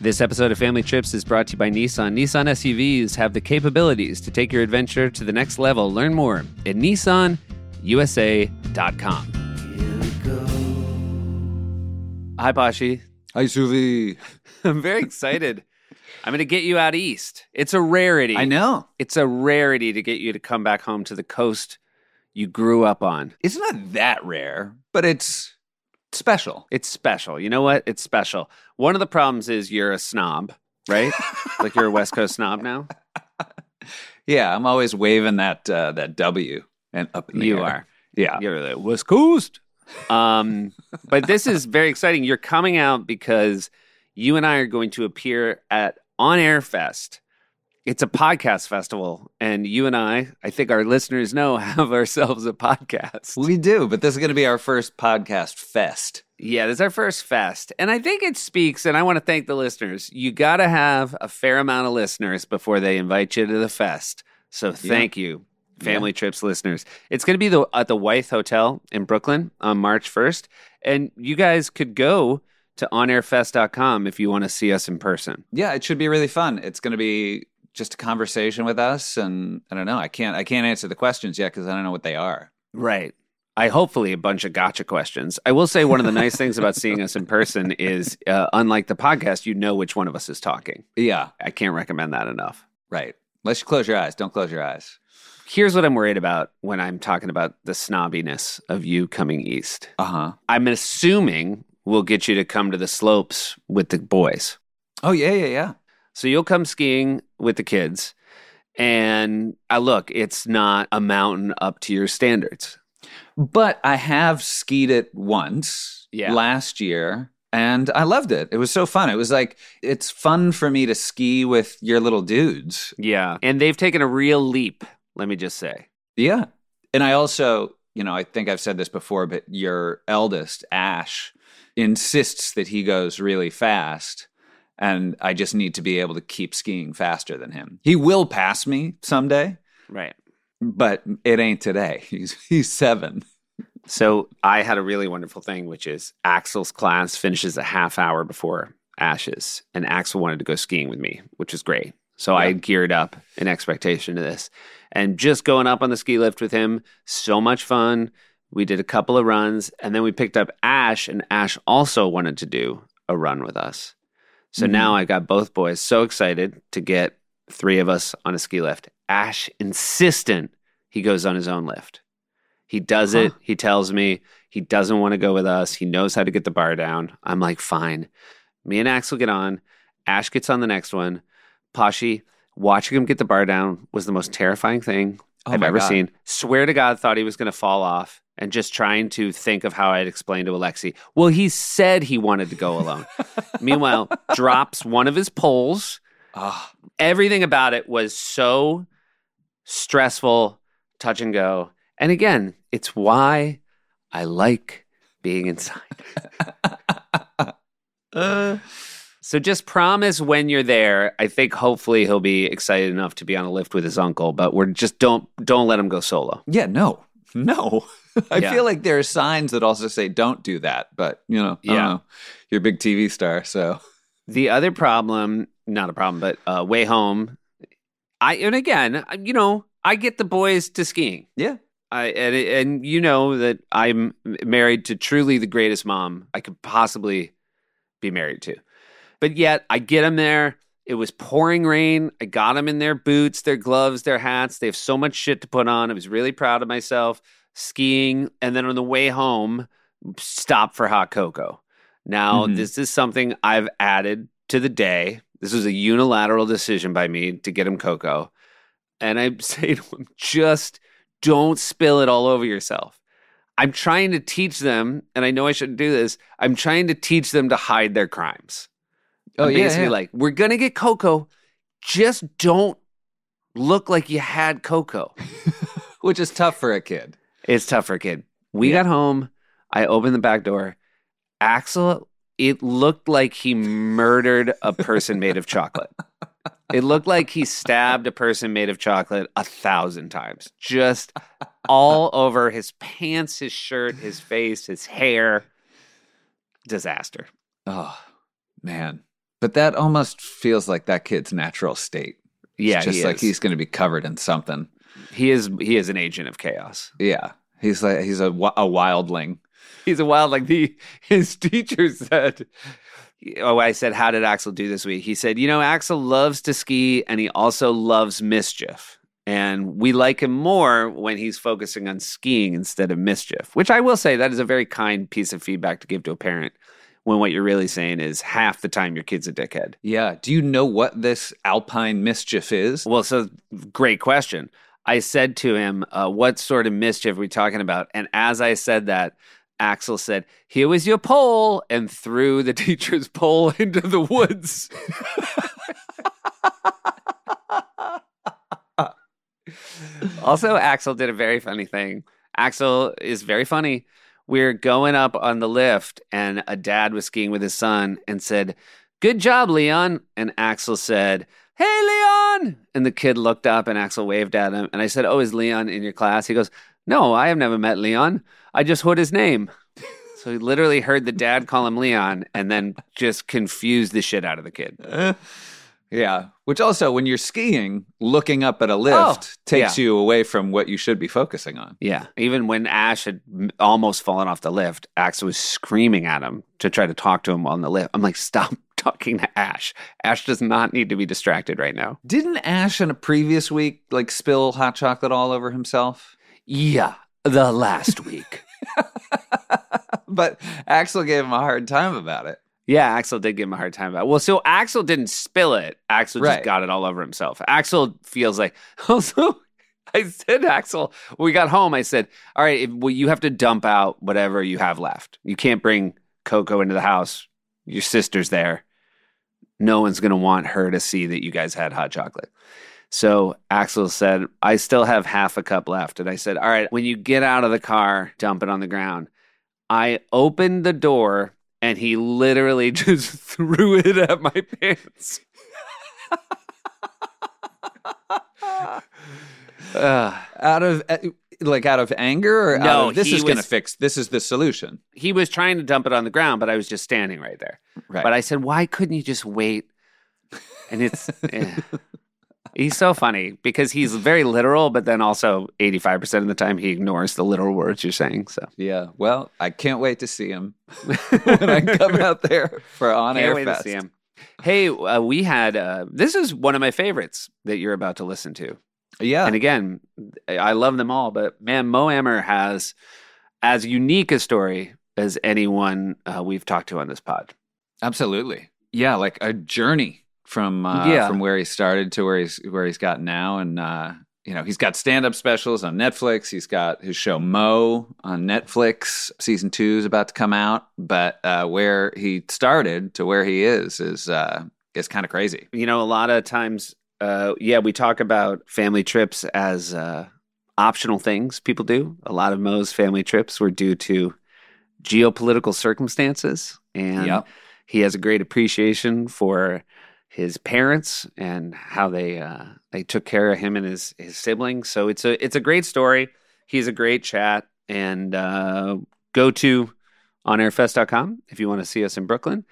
This episode of Family Trips is brought to you by Nissan. Nissan SUVs have the capabilities to take your adventure to the next level. Learn more at nissanusa.com. Hi, Pashi. Hi, Suvi. I'm very excited. I'm going to get you out east. It's a rarity. I know. It's a rarity to get you to come back home to the coast you grew up on. It's not that rare, but it's special. It's special. You know what? It's special. One of the problems is you're a snob, right? like you're a West Coast snob now. Yeah, I'm always waving that uh, that W and up in the You air. are. Yeah. You're the West Coast. Um, but this is very exciting. You're coming out because you and I are going to appear at On Air Fest. It's a podcast festival, and you and I, I think our listeners know, have ourselves a podcast. We do, but this is going to be our first podcast fest. Yeah, this is our first fest. And I think it speaks, and I want to thank the listeners. You got to have a fair amount of listeners before they invite you to the fest. So thank you, Family Trips listeners. It's going to be the, at the Wythe Hotel in Brooklyn on March 1st. And you guys could go to onairfest.com if you want to see us in person. Yeah, it should be really fun. It's going to be just a conversation with us, and I don't know. I can't I can't answer the questions yet because I don't know what they are. Right. I hopefully a bunch of gotcha questions. I will say one of the nice things about seeing us in person is, uh, unlike the podcast, you know which one of us is talking. Yeah, I can't recommend that enough. right. Unless you close your eyes, don't close your eyes. Here's what I'm worried about when I'm talking about the snobbiness of you coming east. Uh huh. I'm assuming we'll get you to come to the slopes with the boys. Oh yeah, yeah, yeah. So you'll come skiing with the kids. And uh, look, it's not a mountain up to your standards. But I have skied it once Yeah. last year and I loved it. It was so fun. It was like it's fun for me to ski with your little dudes. Yeah. And they've taken a real leap, let me just say. Yeah. And I also, you know, I think I've said this before, but your eldest, Ash, insists that he goes really fast. And I just need to be able to keep skiing faster than him. He will pass me someday, Right. but it ain't today. He's he's seven. So I had a really wonderful thing, which is Axel's class finishes a half hour before Ash's, and Axel wanted to go skiing with me, which was great. So I Yeah. geared up in expectation of this, and just going up on the ski lift with him, so much fun. We did a couple of runs, and then we picked up Ash, and Ash also wanted to do a run with us. So Mhm. now I got both boys so excited to get three of us on a ski lift. Ash insistent he goes on his own lift. He does Huh. it. He tells me he doesn't want to go with us. He knows how to get the bar down. I'm like, fine. Me and Axel get on. Ash gets on the next one. Pashi, watching him get the bar down was the most terrifying thing Oh I've ever God. seen. Swear to God, thought he was going to fall off and just trying to think of how I'd explain to Alexi. Well, he said he wanted to go alone. Meanwhile, drops one of his poles. Ah, Everything about it was so stressful, touch and go. And again, it's why I like being inside. uh, So just promise when you're there. I think hopefully he'll be excited enough to be on a lift with his uncle, but we're just don't don't let him go solo. yeah, no, no. I Yeah. feel like there are signs that also say don't do that, but you know, I don't Yeah. know. you're a big TV star, so The other problem, not a problem, but uh, way home. I and again, you know, I get the boys to skiing. yeah, I and and you know that I'm married to truly the greatest mom I could possibly be married to. But yet I get them there. It was pouring rain. I got them in their boots, their gloves, their hats. They have so much shit to put on. I was really proud of myself skiing. And then on the way home, stop for hot cocoa. Now, Mhm. this is something I've added to the day. This was a unilateral decision by me to get him cocoa. And I say to him, just don't spill it all over yourself. I'm trying to teach them, and I know I shouldn't do this. I'm trying to teach them to hide their crimes. Oh, yeah, basically yeah. like, we're gonna get cocoa. Just don't look like you had cocoa. which is tough for a kid. It's tough for a kid. We Yeah. got home. I opened the back door. Axel, it looked like he murdered a person made of chocolate. It looked like he stabbed a person made of chocolate a thousand times. Just all over his pants, his shirt, his face, his hair. Disaster. Oh man, But that almost feels like that kid's natural state. Yeah, It's just he like is. he's going to be covered in something. He is he is an agent of chaos. Yeah. He's like he's a, a wildling. He's a wild like the his teacher said. Oh, I said, how did Axel do this week? He said, you know, Axel loves to ski and he also loves mischief. And we like him more when he's focusing on skiing instead of mischief, which I will say that is a very kind piece of feedback to give to a parent when what you're really saying is half the time your kid's a dickhead. Yeah. Do you know what this alpine mischief is? Well, so great question. I said to him, uh, What sort of mischief are we talking about? And as I said that, Axel said, Here was your pole, and threw the teacher's pole into the woods. also, Axel did a very funny thing. Axel is very funny. We're going up on the lift, and a dad was skiing with his son and said, Good job, Leon. And Axel said, Hey, Leon. And the kid looked up and Axel waved at him. And I said, Oh, is Leon in your class? He goes, No, I have never met Leon. I just heard his name. So he literally heard the dad call him Leon and then just confused the shit out of the kid. Yeah. Which also, when you're skiing, looking up at a oh, lift Oh, takes yeah. you away from what you should be focusing on. Yeah. Even when Ash had almost fallen off the lift, Axel was screaming at him to try to talk to him on the lift. I'm like, Stop talking to Ash. Ash does not need to be distracted right now. Didn't Ash in a previous week like spill hot chocolate all over himself? Yeah. The last week. but Axel gave him a hard time about it. Yeah, Axel did give him a hard time about it. Well, so Axel didn't spill it. Axel just got it all over himself. Axel feels like also I said Axel, when we got home, I said, All right, if, well, you have to dump out whatever you have left. You can't bring cocoa into the house. Your sister's there. No one's gonna want her to see that you guys had hot chocolate. So Axel said, I still have half a cup left. And I said, All right, when you get out of the car, dump it on the ground. I opened the door and he literally just threw it at my pants. Ugh. Out of uh, like out of anger or out No, of, this is going to fix this is the solution. he was trying to dump it on the ground, but I was just standing right there. Right. But I said, why couldn't you just wait? And it's, eh. he's so funny because he's very literal, but then also 85% of the time he ignores the literal words you're saying. So yeah. Well, I can't wait to see him when I come out there for on can't air wait fest. to see him. Hey, uh, we had, uh, this is one of my favorites that you're about to listen to. Yeah. And again, I love them all, but man, Mo Amer has as unique a story as anyone uh, we've talked to on this pod. Absolutely. Yeah, like a journey from uh, Yeah. from where he started to where he's where he's got now, and uh, you know he's got stand up specials on Netflix. He's got his show Mo on Netflix. Season two is about to come out, but uh, where he started to where he is is uh, is kind of crazy. You know, a lot of times, uh, yeah, we talk about family trips as uh, optional things people do. A lot of Mo's family trips were due to geopolitical circumstances, and Yep. he has a great appreciation for his parents and how they uh, they took care of him and his his siblings. So it's a it's a great story. He's a great chat, and uh, go to onairfest.com if you want to see us in Brooklyn.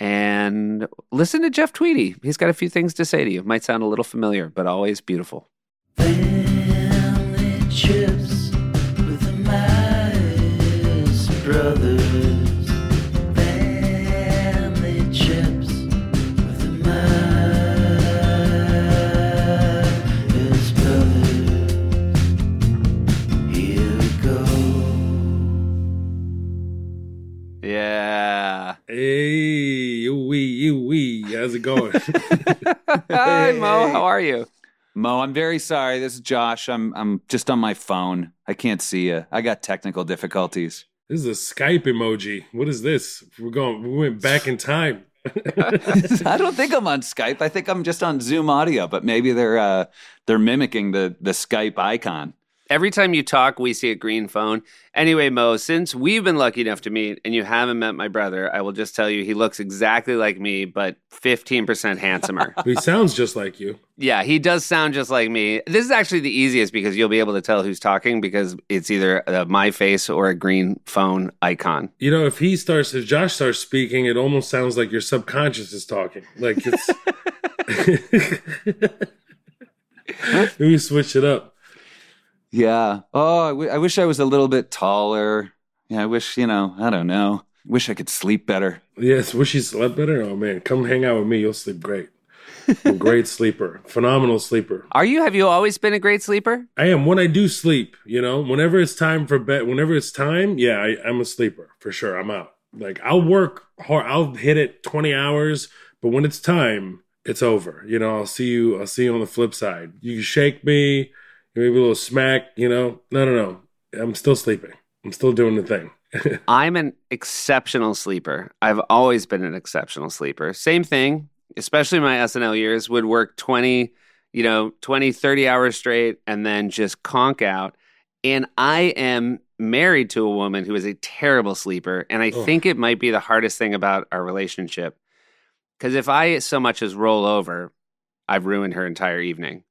And listen to Jeff Tweedy. He's got a few things to say to you. Might sound a little familiar, but always beautiful. Family trips with the Meyers brothers. Family trips with the Meyers brothers. Here we go. Yeah. Hey, How's it going? Hi, Mo. How are you? Mo, I'm very sorry. This is Josh. I'm I'm just on my phone. I can't see you. I got technical difficulties. this is a Skype emoji. What is this? We're going. We went back in time. I don't think I'm on Skype. I think I'm just on Zoom audio, but maybe they're uh, they're mimicking the the Skype icon. Every time you talk, we see a green phone. Anyway, Mo, since we've been lucky enough to meet and you haven't met my brother, I will just tell you he looks exactly like me, but 15% handsomer. He sounds just like you. yeah, he does sound just like me. This is actually the easiest because you'll be able to tell who's talking because it's either uh, my face or a green phone icon. You know, if he starts, if Josh starts speaking, it almost sounds like your subconscious is talking. Like it's. Maybe switch it up. Yeah. Oh, I, w- I wish I was a little bit taller. Yeah, I wish, you know, I don't know. Wish I could sleep better. Yes, wish you slept better. Oh man, come hang out with me. You'll sleep great. I'm a great sleeper, phenomenal sleeper. Are you? Have you always been a great sleeper? I am when I do sleep. You know, whenever it's time for bed, whenever it's time, yeah, I, I'm a sleeper for sure. I'm out. Like I'll work hard. I'll hit it 20 hours, but when it's time, it's over. You know, I'll see you. I'll see you on the flip side. You can shake me, maybe a little smack. You know, no, no, no. I'm still sleeping. I'm still doing the thing. I'm an exceptional sleeper. I've always been an exceptional sleeper. Same thing, especially my SNL years, would work 20, you know, 20, 30 hours straight and then just conk out. And I am married to a woman who is a terrible sleeper. And I Ugh. think it might be the hardest thing about our relationship. Because if I so much as roll over, I've ruined her entire evening.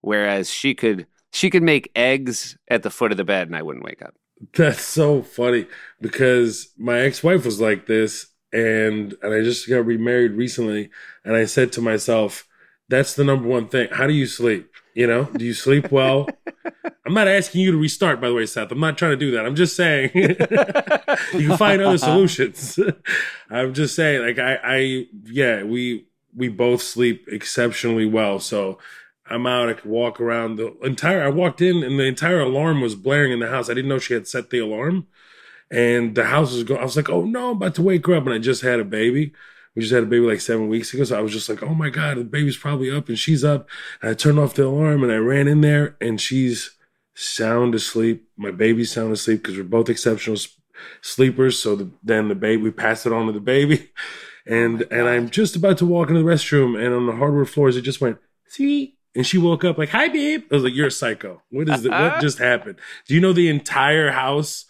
Whereas she could she could make eggs at the foot of the bed and I wouldn't wake up. That's so funny because my ex-wife was like this and and I just got remarried recently and I said to myself, that's the number one thing. How do you sleep? You know, do you sleep well? I'm not asking you to restart, by the way, Seth. I'm not trying to do that. I'm just saying you can find other solutions. I'm just saying, like I, I, yeah, we we both sleep exceptionally well. So I'm out. I could walk around the entire. I walked in and the entire alarm was blaring in the house. I didn't know she had set the alarm, and the house was going. I was like, "Oh no, I'm about to wake her up!" And I just had a baby. We just had a baby like seven weeks ago, so I was just like, "Oh my god, the baby's probably up and she's up." And I turned off the alarm and I ran in there and she's sound asleep. My baby's sound asleep because we're both exceptional sleepers. So the, then the baby, we passed it on to the baby, and and I'm just about to walk into the restroom and on the hardwood floors, it just went see. And she woke up like, "Hi, babe." I was like, "You're a psycho. What is it? What uh-huh. just happened? Do you know the entire house?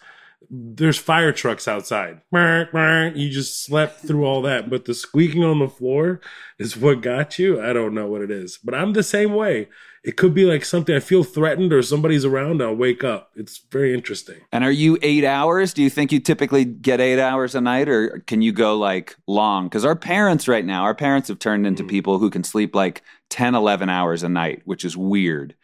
There's fire trucks outside. Merk, merk. You just slept through all that, but the squeaking on the floor is what got you. I don't know what it is, but I'm the same way. It could be like something I feel threatened or somebody's around. I'll wake up. It's very interesting. And are you eight hours? Do you think you typically get eight hours a night or can you go like long? Because our parents right now, our parents have turned into mm. people who can sleep like 10, 11 hours a night, which is weird.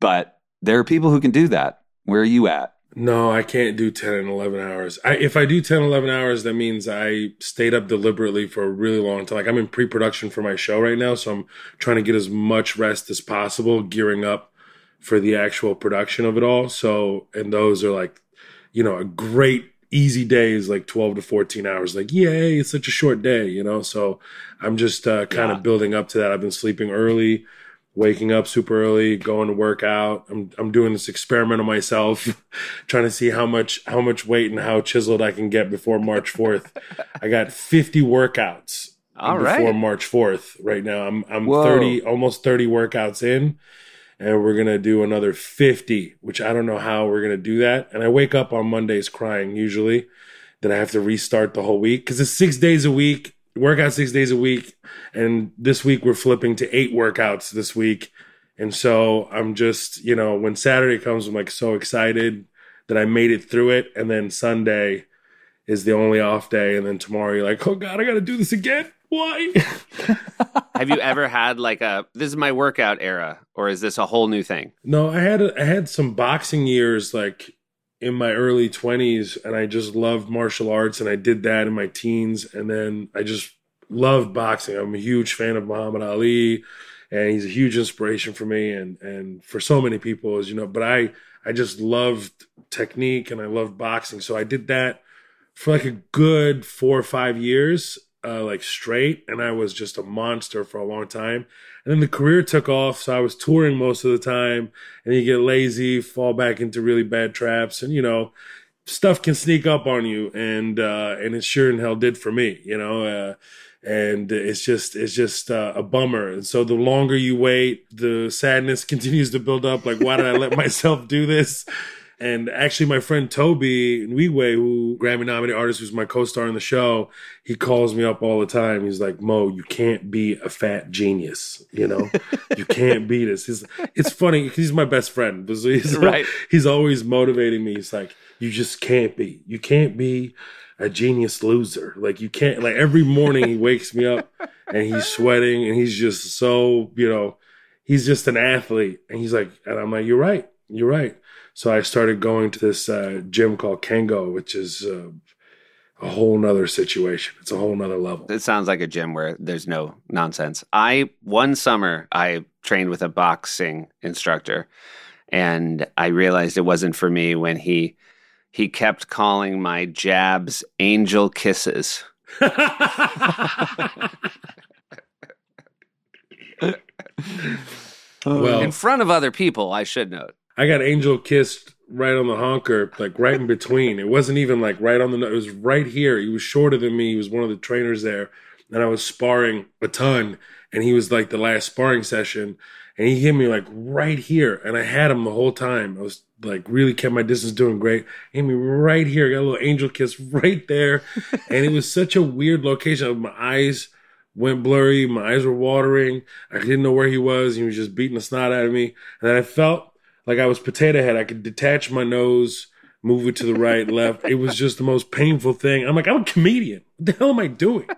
But there are people who can do that. Where are you at? No, I can't do 10 and 11 hours. I, if I do 10, 11 hours, that means I stayed up deliberately for a really long time. Like I'm in pre production for my show right now. So I'm trying to get as much rest as possible, gearing up for the actual production of it all. So, and those are like, you know, a great easy day is like 12 to 14 hours. Like, yay, it's such a short day, you know? So I'm just uh, kind Yeah. of building up to that. I've been sleeping early waking up super early, going to work out. I'm I'm doing this experiment on myself, trying to see how much how much weight and how chiseled I can get before March 4th. I got 50 workouts All before right. March 4th right now. I'm I'm Whoa. 30 almost 30 workouts in and we're going to do another 50, which I don't know how we're going to do that. And I wake up on Mondays crying usually that I have to restart the whole week cuz it's 6 days a week, workout 6 days a week and this week we're flipping to 8 workouts this week. And so I'm just, you know, when Saturday comes I'm like so excited that I made it through it and then Sunday is the only off day and then tomorrow you're like, "Oh god, I got to do this again." Why? Have you ever had like a this is my workout era or is this a whole new thing? No, I had I had some boxing years like in my early 20s and I just loved martial arts and I did that in my teens and then I just loved boxing. I'm a huge fan of Muhammad Ali and he's a huge inspiration for me and and for so many people as you know, but I I just loved technique and I loved boxing. So I did that for like a good 4 or 5 years uh like straight and I was just a monster for a long time. And then the career took off, so I was touring most of the time and you get lazy, fall back into really bad traps, and you know, stuff can sneak up on you, and uh, and it sure in hell did for me, you know. Uh, and it's just it's just uh, a bummer. And so the longer you wait, the sadness continues to build up. Like, why did I let myself do this? And actually, my friend Tobe Nwigwe, who Grammy nominated artist, who's my co-star in the show, he calls me up all the time. He's like, "Mo, you can't be a fat genius. You know, you can't be this." He's, it's funny. 'cause He's my best friend, but he's Right. He's always motivating me. He's like, "You just can't be. You can't be a genius loser. Like you can't. Like every morning he wakes me up and he's sweating and he's just so you know, he's just an athlete. And he's like, and I'm like, you're right. You're right. So I started going to this uh, gym called Kengo, which is uh, a whole nother situation. It's a whole nother level. It sounds like a gym where there's no nonsense. I one summer I trained with a boxing instructor and I realized it wasn't for me when he he kept calling my jabs angel kisses. well, In front of other people, I should note. I got angel kissed right on the honker, like right in between. It wasn't even like right on the. It was right here. He was shorter than me. He was one of the trainers there, and I was sparring a ton. And he was like the last sparring session, and he hit me like right here, and I had him the whole time. I was like really kept my distance, doing great. Hit me right here. Got a little angel kiss right there, and it was such a weird location. My eyes went blurry. My eyes were watering. I didn't know where he was. He was just beating the snot out of me, and then I felt like I was potato head. I could detach my nose, move it to the right, left. It was just the most painful thing. I'm like, I'm a comedian. What the hell am I doing?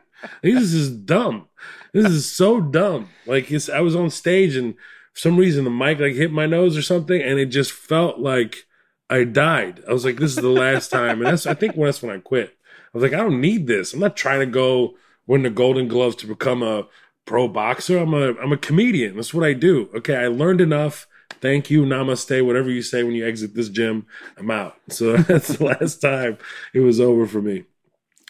This is dumb. This is so dumb. Like it's, I was on stage and for some reason the mic like hit my nose or something, and it just felt like I died. I was like, this is the last time, and that's I think that's when I quit. I was like, I don't need this. I'm not trying to go win the Golden Gloves to become a pro boxer. I'm a I'm a comedian. That's what I do. Okay, I learned enough. Thank you, namaste, whatever you say when you exit this gym. I'm out. So that's the last time it was over for me.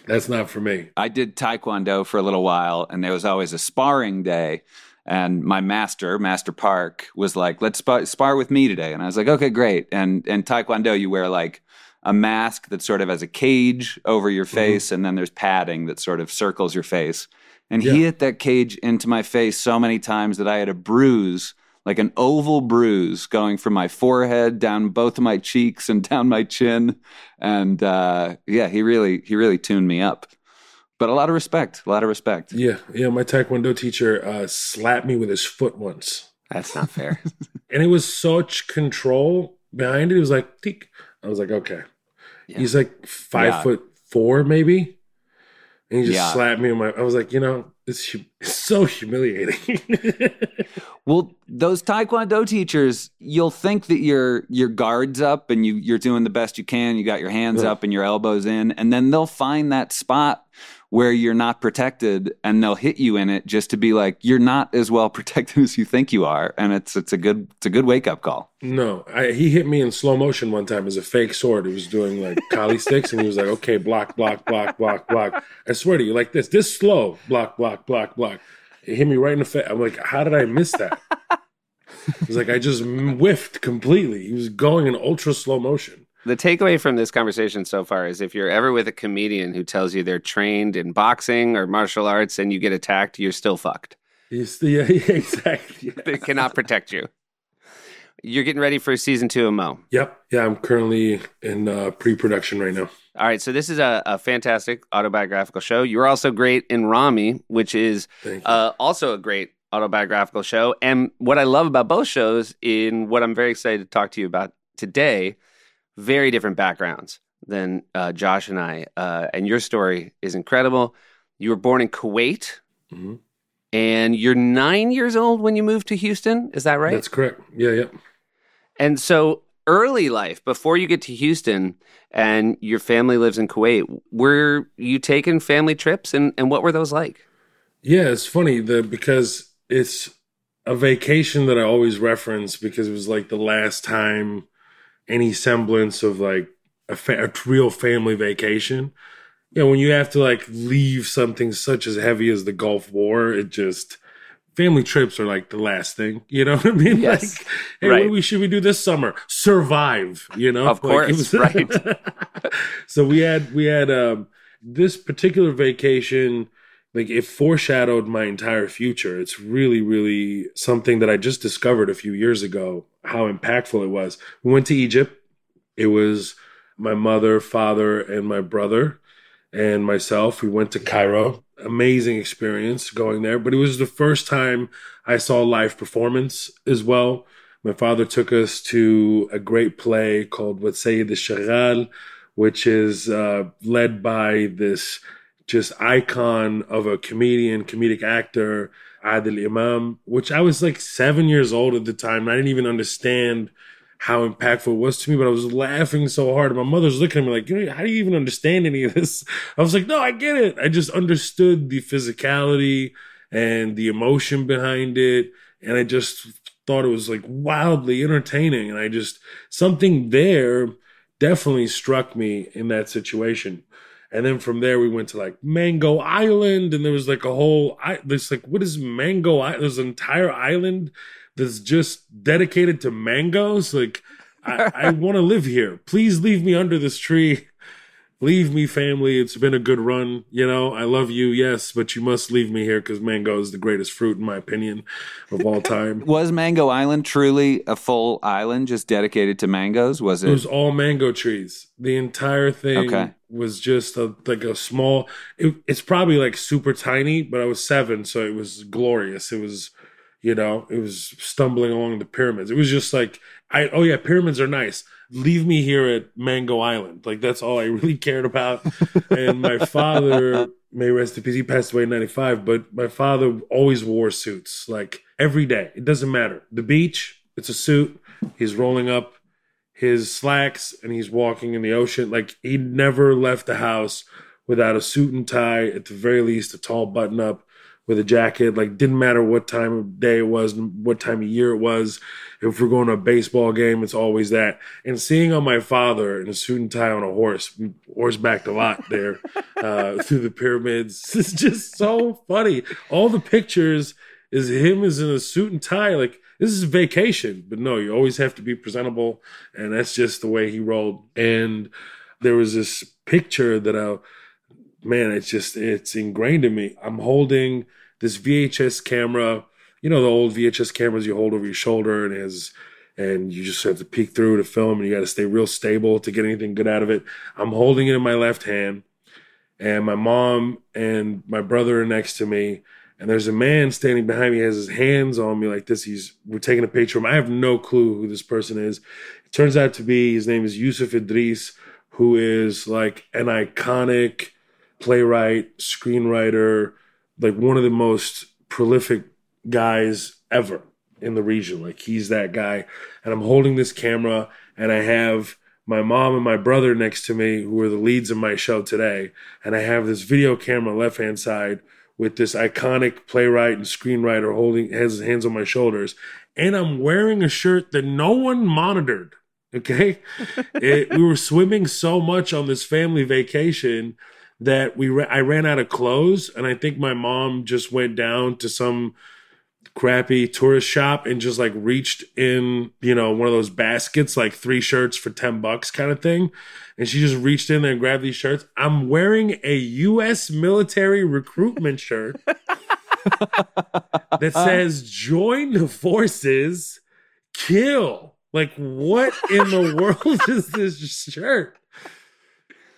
That's not for me. I did taekwondo for a little while, and there was always a sparring day. And my master, Master Park, was like, "Let's spar, spar with me today." And I was like, "Okay, great." And and taekwondo, you wear like a mask that sort of has a cage over your mm-hmm. face, and then there's padding that sort of circles your face. And he hit that cage into my face so many times that I had a bruise, like an oval bruise, going from my forehead down both of my cheeks and down my chin. And uh, yeah, he really he really tuned me up but a lot of respect, a lot of respect. Yeah, yeah. My Taekwondo teacher uh, slapped me with his foot once. That's not fair. and it was such control behind it. It was like, tick. I was like, okay. Yeah. He's like five Yeah. foot four, maybe. And he just Yeah. slapped me in my. I was like, you know, it's, it's so humiliating. Well, those taekwondo teachers, you'll think that your your guards up and you you're doing the best you can. You got your hands Yeah. up and your elbows in, and then they'll find that spot where you're not protected, and they'll hit you in it just to be like you're not as well protected as you think you are, and it's it's a good it's a good wake up call. no, I, he hit me in slow motion one time as a fake sword. He was doing like kali sticks, and he was like, okay, block, block, block, block, block. I swear to you, like this, this slow, block, block, block, block. It hit me right in the face. I'm like, how did I miss that? It's like I just whiffed completely. He was going in ultra slow motion. The takeaway from this conversation so far is if you're ever with a comedian who tells you they're trained in boxing or martial arts and you get attacked, you're still fucked. He's, yeah, yeah, exactly. Yeah. They cannot protect you. You're getting ready for season two of Mo. Yep. Yeah, I'm currently in uh, pre-production right now. All right, so this is a, a fantastic autobiographical show. You're also great in Ramy, which is uh, also a great autobiographical show. And what I love about both shows, in what I'm very excited to talk to you about today, very different backgrounds than uh, Josh and I. Uh, and your story is incredible. You were born in Kuwait, Mhm. and you're nine years old when you moved to Houston. Is that right? That's correct. Yeah, yeah. And so early life, before you get to Houston and your family lives in Kuwait, were you taking family trips and, and what were those like? Yeah, it's funny the because it's a vacation that I always reference because it was like the last time any semblance of like a, fa- a real family vacation. You know, when you have to like leave something such as heavy as the Gulf War, it just family trips are like the last thing. You know what I mean? Yes. Like, hey, Right. what we should we do this summer? Survive. You know, Of Like, it course, right. so we had we had um, this particular vacation like it foreshadowed my entire future. It's really, really something that I just discovered a few years ago, how impactful it was. We went to Egypt. It was my mother, father, and my brother and myself. We went to Cairo. Amazing experience going there, but it was the first time I saw live performance as well. My father took us to a great play called Wad Sayed el Shaghal, which is uh, led by this just icon of a comedian, comedic actor, Adil Imam, which I was like seven years old at the time. I didn't even understand how impactful it was to me, but I was laughing so hard. My mother's looking at me like, how do you even understand any of this? I was like, no, I get it. I just understood the physicality and the emotion behind it. And I just thought it was like wildly entertaining. And I just, something there definitely struck me in that situation. And then from there, we went to like Mango Island, and there was like a whole. I, there's like, what is Mango Island? There's an entire island that's just dedicated to mangoes. Like, I, I want to live here. Please leave me under this tree. Leave me, family. It's been a good run. You know, I love you, yes, but you must leave me here because mango is the greatest fruit, in my opinion, of all time. Was Mango Island truly a full island just dedicated to mangoes? Was It it? was all mango trees. The entire thing Okay. was just a, like a small. It, it's probably like super tiny, but I was seven, so it was glorious. It was, you know, it was stumbling along the pyramids. It was just like, I oh yeah, pyramids are nice. Leave me here at Mango Island. Like that's all I really cared about. and my father, may rest in peace, he passed away in '95. But my father always wore suits, like every day. It doesn't matter. The beach, it's a suit. He's rolling up his slacks and he's walking in the ocean. Like he never left the house without a suit and tie, at the very least, a tall button up with a jacket. Like didn't matter what time of day it was, what time of year it was. If we're going to a baseball game, it's always that. And seeing on my father in a suit and tie on a horse, horsebacked a lot there uh, through the pyramids. It's just so funny. All the pictures is him is in a suit and tie. Like this is vacation, but no, you always have to be presentable, and that's just the way he rolled. And there was this picture that I, man, it's just it's ingrained in me. I'm holding this VHS camera, you know, the old VHS cameras you hold over your shoulder, and has. And you just have to peek through to film, and you got to stay real stable to get anything good out of it. I'm holding it in my left hand, and my mom and my brother are next to me and there's a man standing behind me, has his hands on me like this. He's we're taking a picture of him. I have no clue who this person is. It turns out to be his name is Yusuf Idris, who is like an iconic playwright, screenwriter, like one of the most prolific guys ever in the region. Like he's that guy. And I'm holding this camera and I have my mom and my brother next to me, who are the leads in my show today. And I have this video camera left hand side with this iconic playwright and screenwriter holding has his hands on my shoulders. And I'm wearing a shirt that no one monitored. Okay. it, we were swimming so much on this family vacation that we ra- I ran out of clothes. And I think my mom just went down to some crappy tourist shop and just like reached in, you know, one of those baskets, like three shirts for 10 bucks kind of thing. And she just reached in there and grabbed these shirts. I'm wearing a U.S. military recruitment shirt that says join the forces, kill. Like, what in the world is this shirt?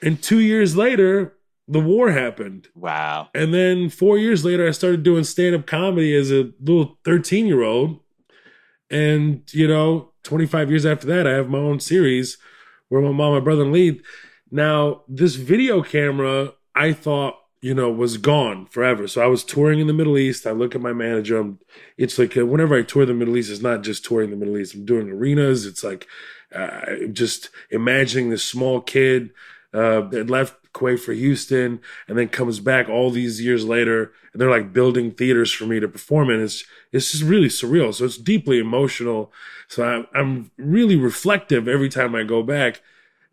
And two years later, the war happened. wow. And then four years later, I started doing stand up comedy as a little 13 year old. And, you know, 25 years after that, I have my own series where my mom and brother and lead. Now, this video camera, I thought, you know, was gone forever. So I was touring in the Middle East. I look at my manager. I'm, it's like uh, whenever I tour the Middle East, it's not just touring the Middle East. I'm doing arenas. It's like uh, just imagining this small kid uh, that left Kuwait for Houston and then comes back all these years later and they're like building theaters for me to perform in. It's it's just really surreal. So it's deeply emotional. So I'm I'm really reflective every time I go back.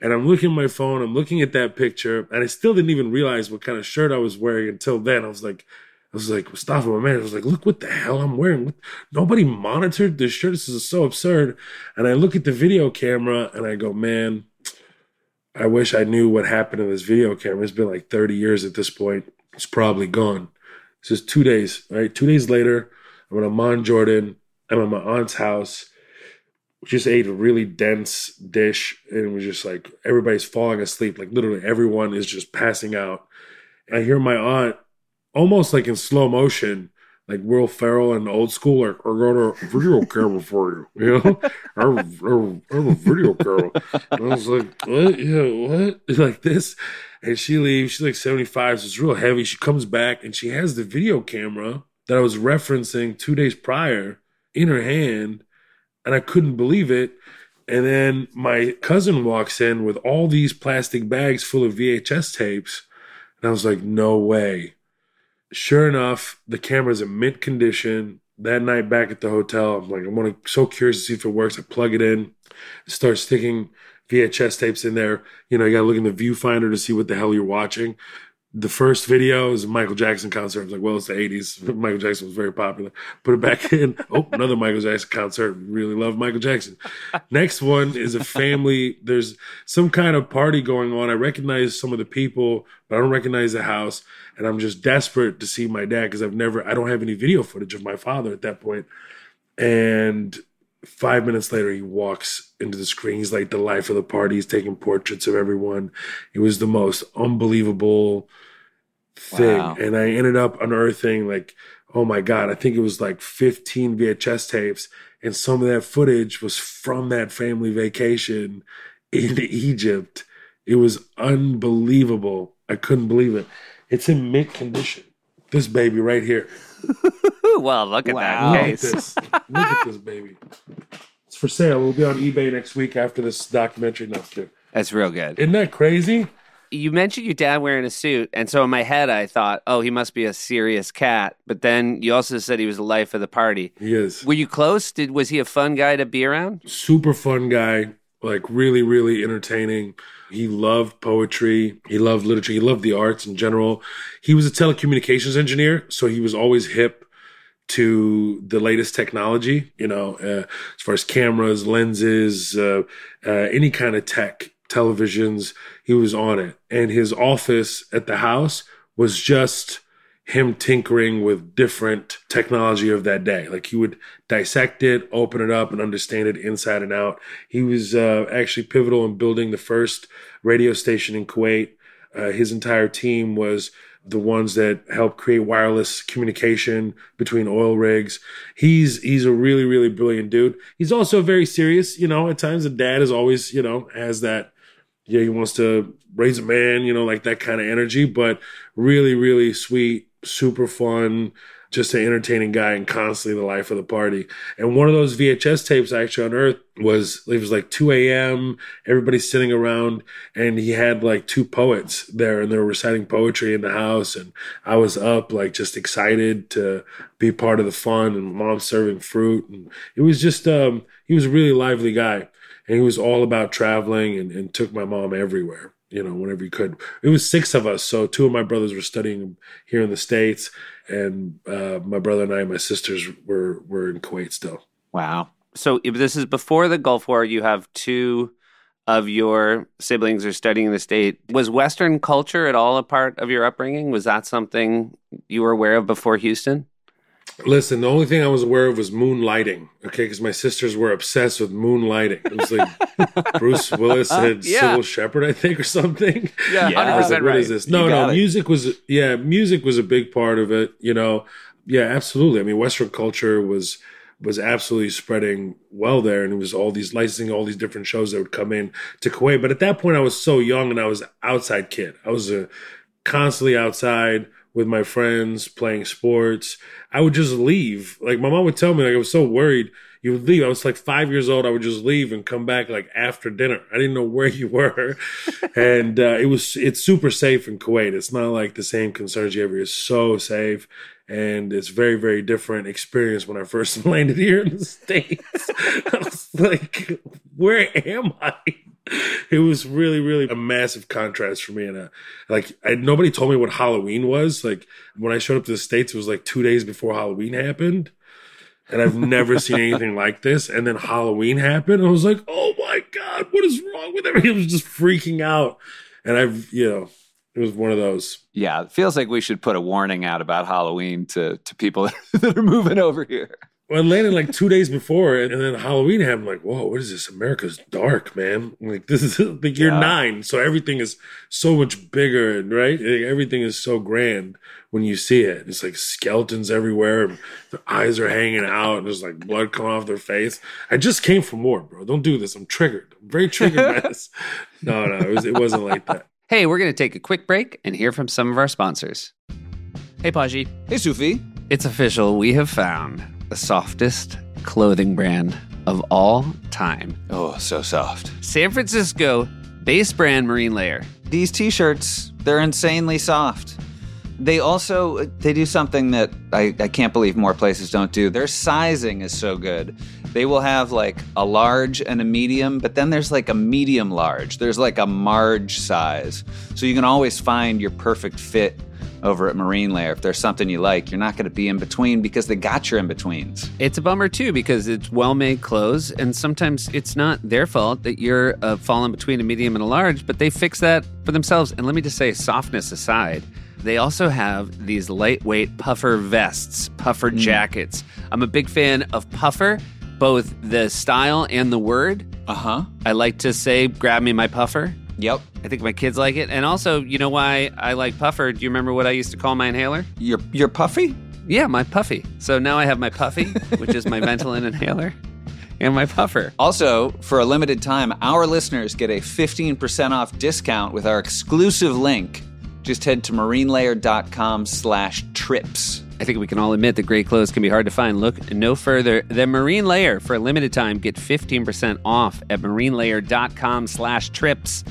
And I'm looking at my phone, I'm looking at that picture, and I still didn't even realize what kind of shirt I was wearing until then. I was like, I was like, Mustafa, my man, I was like, look what the hell I'm wearing. Nobody monitored this shirt. This is so absurd. And I look at the video camera and I go, man, I wish I knew what happened to this video camera. It's been like 30 years at this point. It's probably gone. This is two days, right? Two days later, I'm in Amman, Jordan. I'm at my aunt's house. We just ate a really dense dish, and it was just like everybody's falling asleep. Like literally, everyone is just passing out. I hear my aunt almost like in slow motion, like Will Ferrell and old school, like, I got a video camera for you, you know? I have, a video camera. And I was like, what? Yeah, what? Like this. And she leaves. She's like 75, so it's real heavy. She comes back and she has the video camera that I was referencing two days prior in her hand. And I couldn't believe it. And then my cousin walks in with all these plastic bags full of VHS tapes. And I was like, no way. Sure enough, the camera's in mint condition. That night back at the hotel, I'm like, I'm so curious to see if it works. I plug it in, start sticking VHS tapes in there. You know, you gotta look in the viewfinder to see what the hell you're watching. The first video is a Michael Jackson concert. I was like, well, it's the 80s. Michael Jackson was very popular. Put it back in. Oh, another Michael Jackson concert. Really love Michael Jackson. Next one is a family. There's some kind of party going on. I recognize some of the people, but I don't recognize the house. And I'm just desperate to see my dad because I've never, I don't have any video footage of my father at that point. And five minutes later, he walks into the screen. He's like the life of the party. He's taking portraits of everyone. It was the most unbelievable thing. Wow. And I ended up unearthing like, oh my God, I think it was like 15 VHS tapes. And some of that footage was from that family vacation in Egypt. It was unbelievable. I couldn't believe it. It's in mint condition. This baby right here. Well, look at Wow. that Look at this. Look at this baby. It's for sale. It'll be on eBay next week after this documentary. No. That's real good. Isn't that crazy? You mentioned your dad wearing a suit, and so in my head I thought, oh, he must be a serious cat. But then you also said he was the life of the party. He is. Were you close? Did was he a fun guy to be around? super fun guy, like really, really entertaining. He loved poetry. He loved literature. He loved the arts in general. He was a telecommunications engineer, so he was always hip to the latest technology, you know, uh, as far as cameras, lenses, uh, uh, any kind of tech, televisions, he was on it. And his office at the house was just him tinkering with different technology of that day. Like he would dissect it, open it up, and understand it inside and out. He was uh, actually pivotal in building the first radio station in Kuwait. Uh, his entire team was the ones that helped create wireless communication between oil rigs. He's he's a really really brilliant dude. He's also very serious. You know, at times the dad is always you know has that yeah, he wants to raise a man, you know, like that kind of energy, but really, really sweet, super fun, just an entertaining guy and constantly the life of the party. And one of those VHS tapes I actually unearthed was, it was like 2 a.m., everybody's sitting around, and he had like two poets there and they were reciting poetry in the house. And I was up, like, just excited to be part of the fun and mom serving fruit. And it was just, um, he was a really lively guy and he was all about traveling and, and took my mom everywhere you know whenever he could it was six of us so two of my brothers were studying here in the states and uh, my brother and i and my sisters were were in kuwait still Wow. So this is before the Gulf War. You have two of your siblings are studying in the state. Was Western culture at all a part of your upbringing? Was that something you were aware of before Houston? Listen the only thing i was aware of was moonlighting okay because my sisters were obsessed with moonlighting it was like bruce willis uh, and Yeah. cybill shepherd i think or something Yeah, Yeah. I was like, 100% what right. is this? You No, no, it. music was yeah, music was a big part of it. You know, yeah, absolutely. I mean, Western culture was was absolutely spreading well there, and it was all these licensing, all these different shows that would come in to Kuwait. But at that point, I was so young, and I was outside kid. I was a constantly outside with my friends playing sports. I would just leave. Like my mom would tell me, like I was so worried. You would leave. I was like five years old. I would just leave and come back like after dinner. I didn't know where you were, and uh, it was it's super safe in Kuwait. It's not like the same concerns you ever. It's so safe, and it's very very different experience when I first landed here in the states. I was like, where am I? It was really really a massive contrast for me, and uh, like I, nobody told me what Halloween was. Like when I showed up to the states, it was like two days before Halloween happened and I've never seen anything like this. And then Halloween happened, and I was like, "Oh my god, what is wrong with everything?" I was just freaking out, and I've you know, It was one of those. Yeah, it feels like we should put a warning out about Halloween to, to people that are moving over here. Well, I landed like two days before, and then Halloween happened. Like, whoa, what is this? America's dark, man. Like, this is like you're Yeah. nine, so everything is so much bigger, and right? Like, everything is so grand when you see it. It's like skeletons everywhere, and their eyes are hanging out, and there's like blood coming off their face. I just came from war, bro. Don't do this. I'm triggered. I'm very triggered by this. No, no, it, was, it wasn't like that. Hey, we're going to take a quick break and hear from some of our sponsors. Hey, Paji. Hey, Sufi. It's official. We have found the softest clothing brand of all time. Oh, so soft. San Francisco base brand Marine Layer. These t-shirts, they're insanely soft. They also they do something that I, I can't believe more places don't do. Their sizing is so good. They will have like a large and a medium, but then there's like a medium large. There's like a Marge size. So you can always find your perfect fit over at Marine Layer. If there's something you like, you're not going to be in between because they got your in betweens. It's a bummer too because it's well made clothes, and sometimes it's not their fault that you're uh, falling between a medium and a large, but they fix that for themselves. And let me just say, softness aside, they also have these lightweight puffer vests, puffer jackets. I'm a big fan of puffer, both the style and the word. Uh huh. I like to say, grab me my puffer. Yep. I think my kids like it. And also, you know why I like puffer? Do you remember what I used to call my inhaler? You're you're puffy. Yeah, my puffy. So now I have my puffy, which is my Ventolin inhaler, and my puffer. Also, for a limited time, our listeners get a 15% off discount with our exclusive link. Just head to marinelayer.com slash trips. I think we can all admit that great clothes can be hard to find. Look no further than Marine Layer. For a limited time, get 15% off at marinelayer.com slash trips.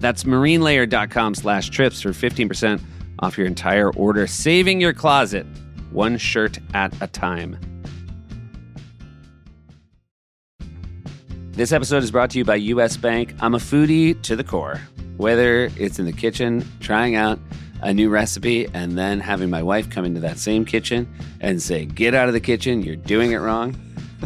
That's marinelayer.com slash trips for 15% off your entire order, saving your closet one shirt at a time. This episode is brought to you by US Bank. I'm a foodie to the core. Whether it's in the kitchen, trying out a new recipe, and then having my wife come into that same kitchen and say, Get out of the kitchen, you're doing it wrong.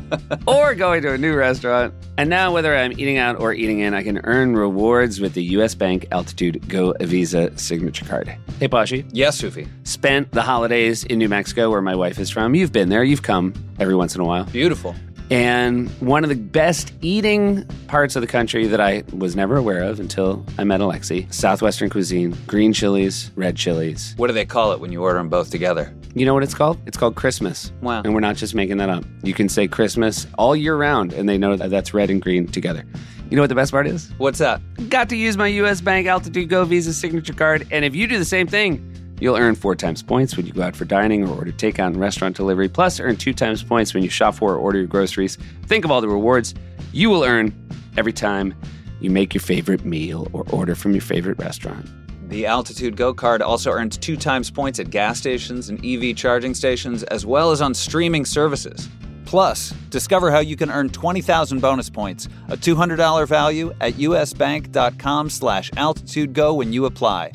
or going to a new restaurant. And now, whether I'm eating out or eating in, I can earn rewards with the US Bank Altitude Go Visa signature card. Hey, Pashi. Yes, Sufi. Spent the holidays in New Mexico, where my wife is from. You've been there, you've come every once in a while. Beautiful. And one of the best eating parts of the country that I was never aware of until I met Alexi Southwestern cuisine, green chilies, red chilies. What do they call it when you order them both together? You know what it's called? It's called Christmas. Wow. And we're not just making that up. You can say Christmas all year round, and they know that that's red and green together. You know what the best part is? What's that? Got to use my US Bank Altitude Go Visa signature card. And if you do the same thing, you'll earn four times points when you go out for dining or order takeout and restaurant delivery, plus earn two times points when you shop for or order your groceries. Think of all the rewards you will earn every time you make your favorite meal or order from your favorite restaurant. The Altitude Go card also earns two times points at gas stations and EV charging stations, as well as on streaming services. Plus, discover how you can earn 20,000 bonus points, a $200 value at usbank.com slash altitudego when you apply.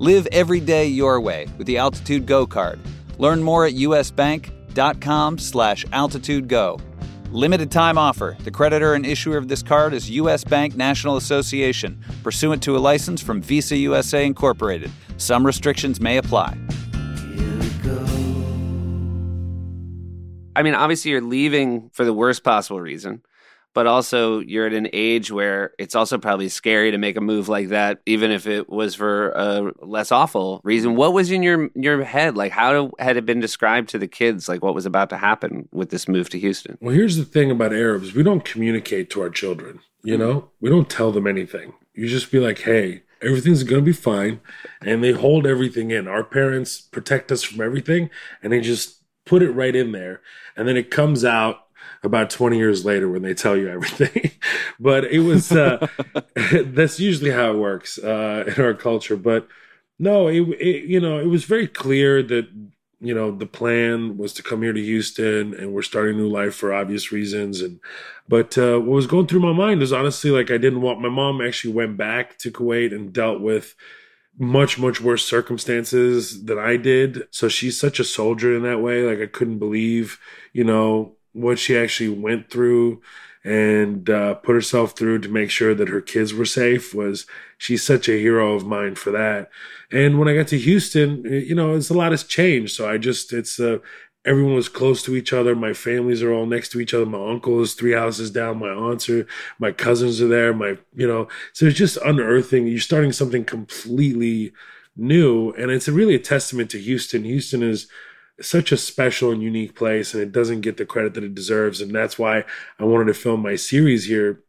Live every day your way with the Altitude Go card. Learn more at usbank.com slash altitudego. Limited time offer. The creditor and issuer of this card is U.S. Bank National Association, pursuant to a license from Visa USA Incorporated. Some restrictions may apply. Go. I mean, obviously, you're leaving for the worst possible reason, but also you're at an age where it's also probably scary to make a move like that, even if it was for a less awful reason. What was in your your head? Like, how had it been described to the kids? Like, what was about to happen with this move to Houston? Well, here's the thing about Arabs we don't communicate to our children, you mm-hmm. know? We don't tell them anything. You just be like, hey, everything's going to be fine. And they hold everything in. Our parents protect us from everything, and they just put it right in there. And then it comes out about 20 years later when they tell you everything. but it was, uh, that's usually how it works uh, in our culture. But no, it, it, you know, it was very clear that you know the plan was to come here to Houston and we're starting a new life for obvious reasons and but uh, what was going through my mind is honestly like I didn't want my mom actually went back to Kuwait and dealt with much much worse circumstances than I did so she's such a soldier in that way like I couldn't believe you know what she actually went through and uh, put herself through to make sure that her kids were safe was she's such a hero of mine for that. And when I got to Houston, you know, it's a lot has changed. So I just it's uh, everyone was close to each other. My families are all next to each other. My uncle is three houses down. My aunts are, my cousins are there. My, you know, so it's just unearthing. You're starting something completely new. And it's really a testament to Houston. Houston is such a special and unique place and it doesn't get the credit that it deserves. And that's why I wanted to film my series here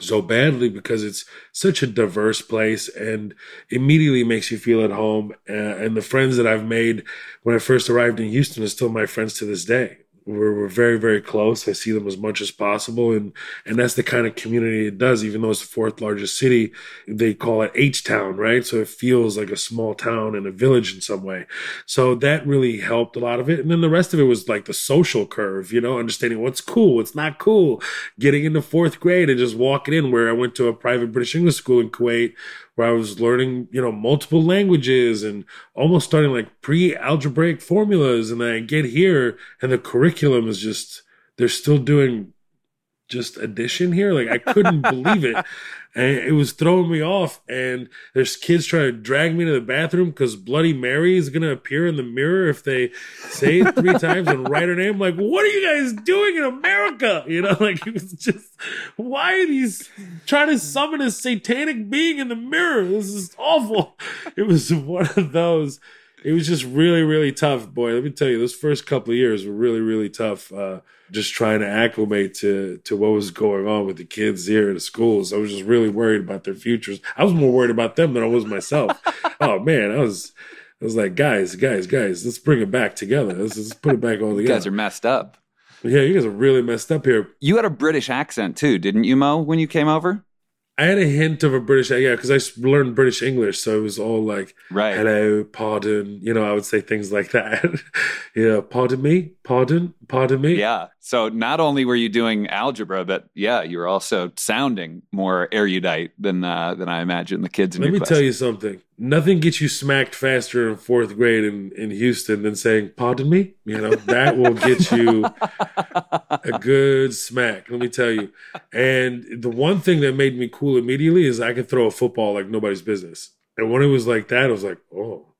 so badly because it's such a diverse place and immediately makes you feel at home. Uh, and the friends that I've made when I first arrived in Houston are still my friends to this day we're, we're very very close. I see them as much as possible. And and that's the kind of community it does. Even though it's the fourth largest city they call it h-town right? So it feels like a small town and a village in some way. So that really helped a lot of it. And then the rest of it was like the social curve you know understanding what's cool what's not cool getting into fourth grade and just walking in where i went to a private british english school in kuwait where I was learning, you know, multiple languages and almost starting like pre algebraic formulas. And then I get here and the curriculum is just, they're still doing just addition here. Like I couldn't believe it. And it was throwing me off. And there's kids trying to drag me to the bathroom because Bloody Mary is going to appear in the mirror if they say it three times and write her name. Like, what are you guys doing in America? You know, like it was just, why are these trying to summon a satanic being in the mirror? This is awful. It was one of those it was just really, really tough, boy. Let me tell you, those first couple of years were really, really tough. Uh, just trying to acclimate to to what was going on with the kids here at the schools. I was just really worried about their futures. I was more worried about them than I was myself. oh man, I was. I was like, guys, guys, guys, let's bring it back together. Let's, let's put it back all together. You guys are messed up. Yeah, you guys are really messed up here. You had a British accent too, didn't you, Mo, when you came over? I had a hint of a British, yeah, because I learned British English, so it was all like, right. hello, pardon, you know, I would say things like that. yeah, pardon me, pardon, pardon me. Yeah. So not only were you doing algebra, but yeah, you were also sounding more erudite than uh, than I imagine the kids in Let your me class. tell you something. Nothing gets you smacked faster in fourth grade in, in Houston than saying, pardon me. You know, that will get you a good smack, let me tell you. And the one thing that made me cool immediately is I could throw a football like nobody's business. And when it was like that, I was like, oh,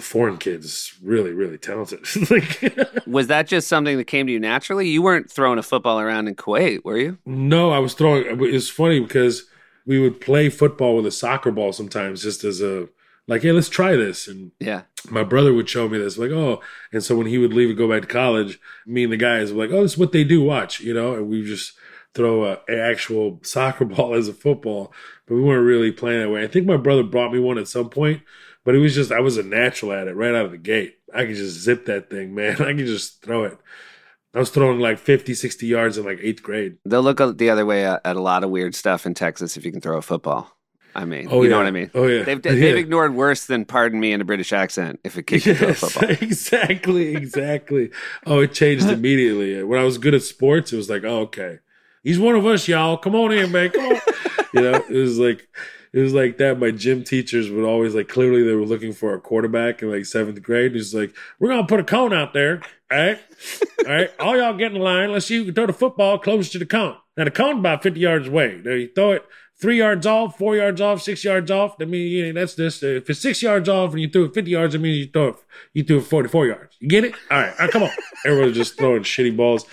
the foreign kid's really, really talented. like, Was that just something that came to you naturally? You weren't throwing a football around in Kuwait, were you? no, I was throwing. It's funny because we would play football with a soccer ball sometimes, just as a like, hey, let's try this. And Yeah. my brother would show me this, like, oh, and so when he would leave and go back to college, me and the guys were like, oh, this is what they do, watch, you know, and we just throw a, an actual soccer ball as a football, but we weren't really playing that way. I think my brother brought me one at some point, but it was just I was a natural at it right out of the gate. I could just zip that thing, man. I could just throw it. I was throwing like 50, 60 yards in like eighth grade. They'll look the other way at, at a lot of weird stuff in Texas if you can throw a football. I mean, Oh, you know what I mean? Oh, yeah. They've, they've ignored worse than pardon me in a British accent if kid can throw a Yes, football. exactly, exactly. Oh, it changed immediately. When I was good at sports, it was like, oh, okay, he's one of us, y'all. Come on in, man. Come on. you know, it was like, it was like that. My gym teachers would always like, clearly they were looking for a quarterback in like seventh grade. He's like, we're gonna put a cone out there, all right, all right. All y'all get in line. Let's see who can throw the football close to the cone. Now the cone's about fifty yards away. Now you throw it. Three yards off, four yards off, six yards off. That means yeah, that's this. If it's six yards off and you threw it fifty yards, it means you throw it, you threw it forty-four yards. You get it? All right, all right come on. Everyone was just throwing shitty balls,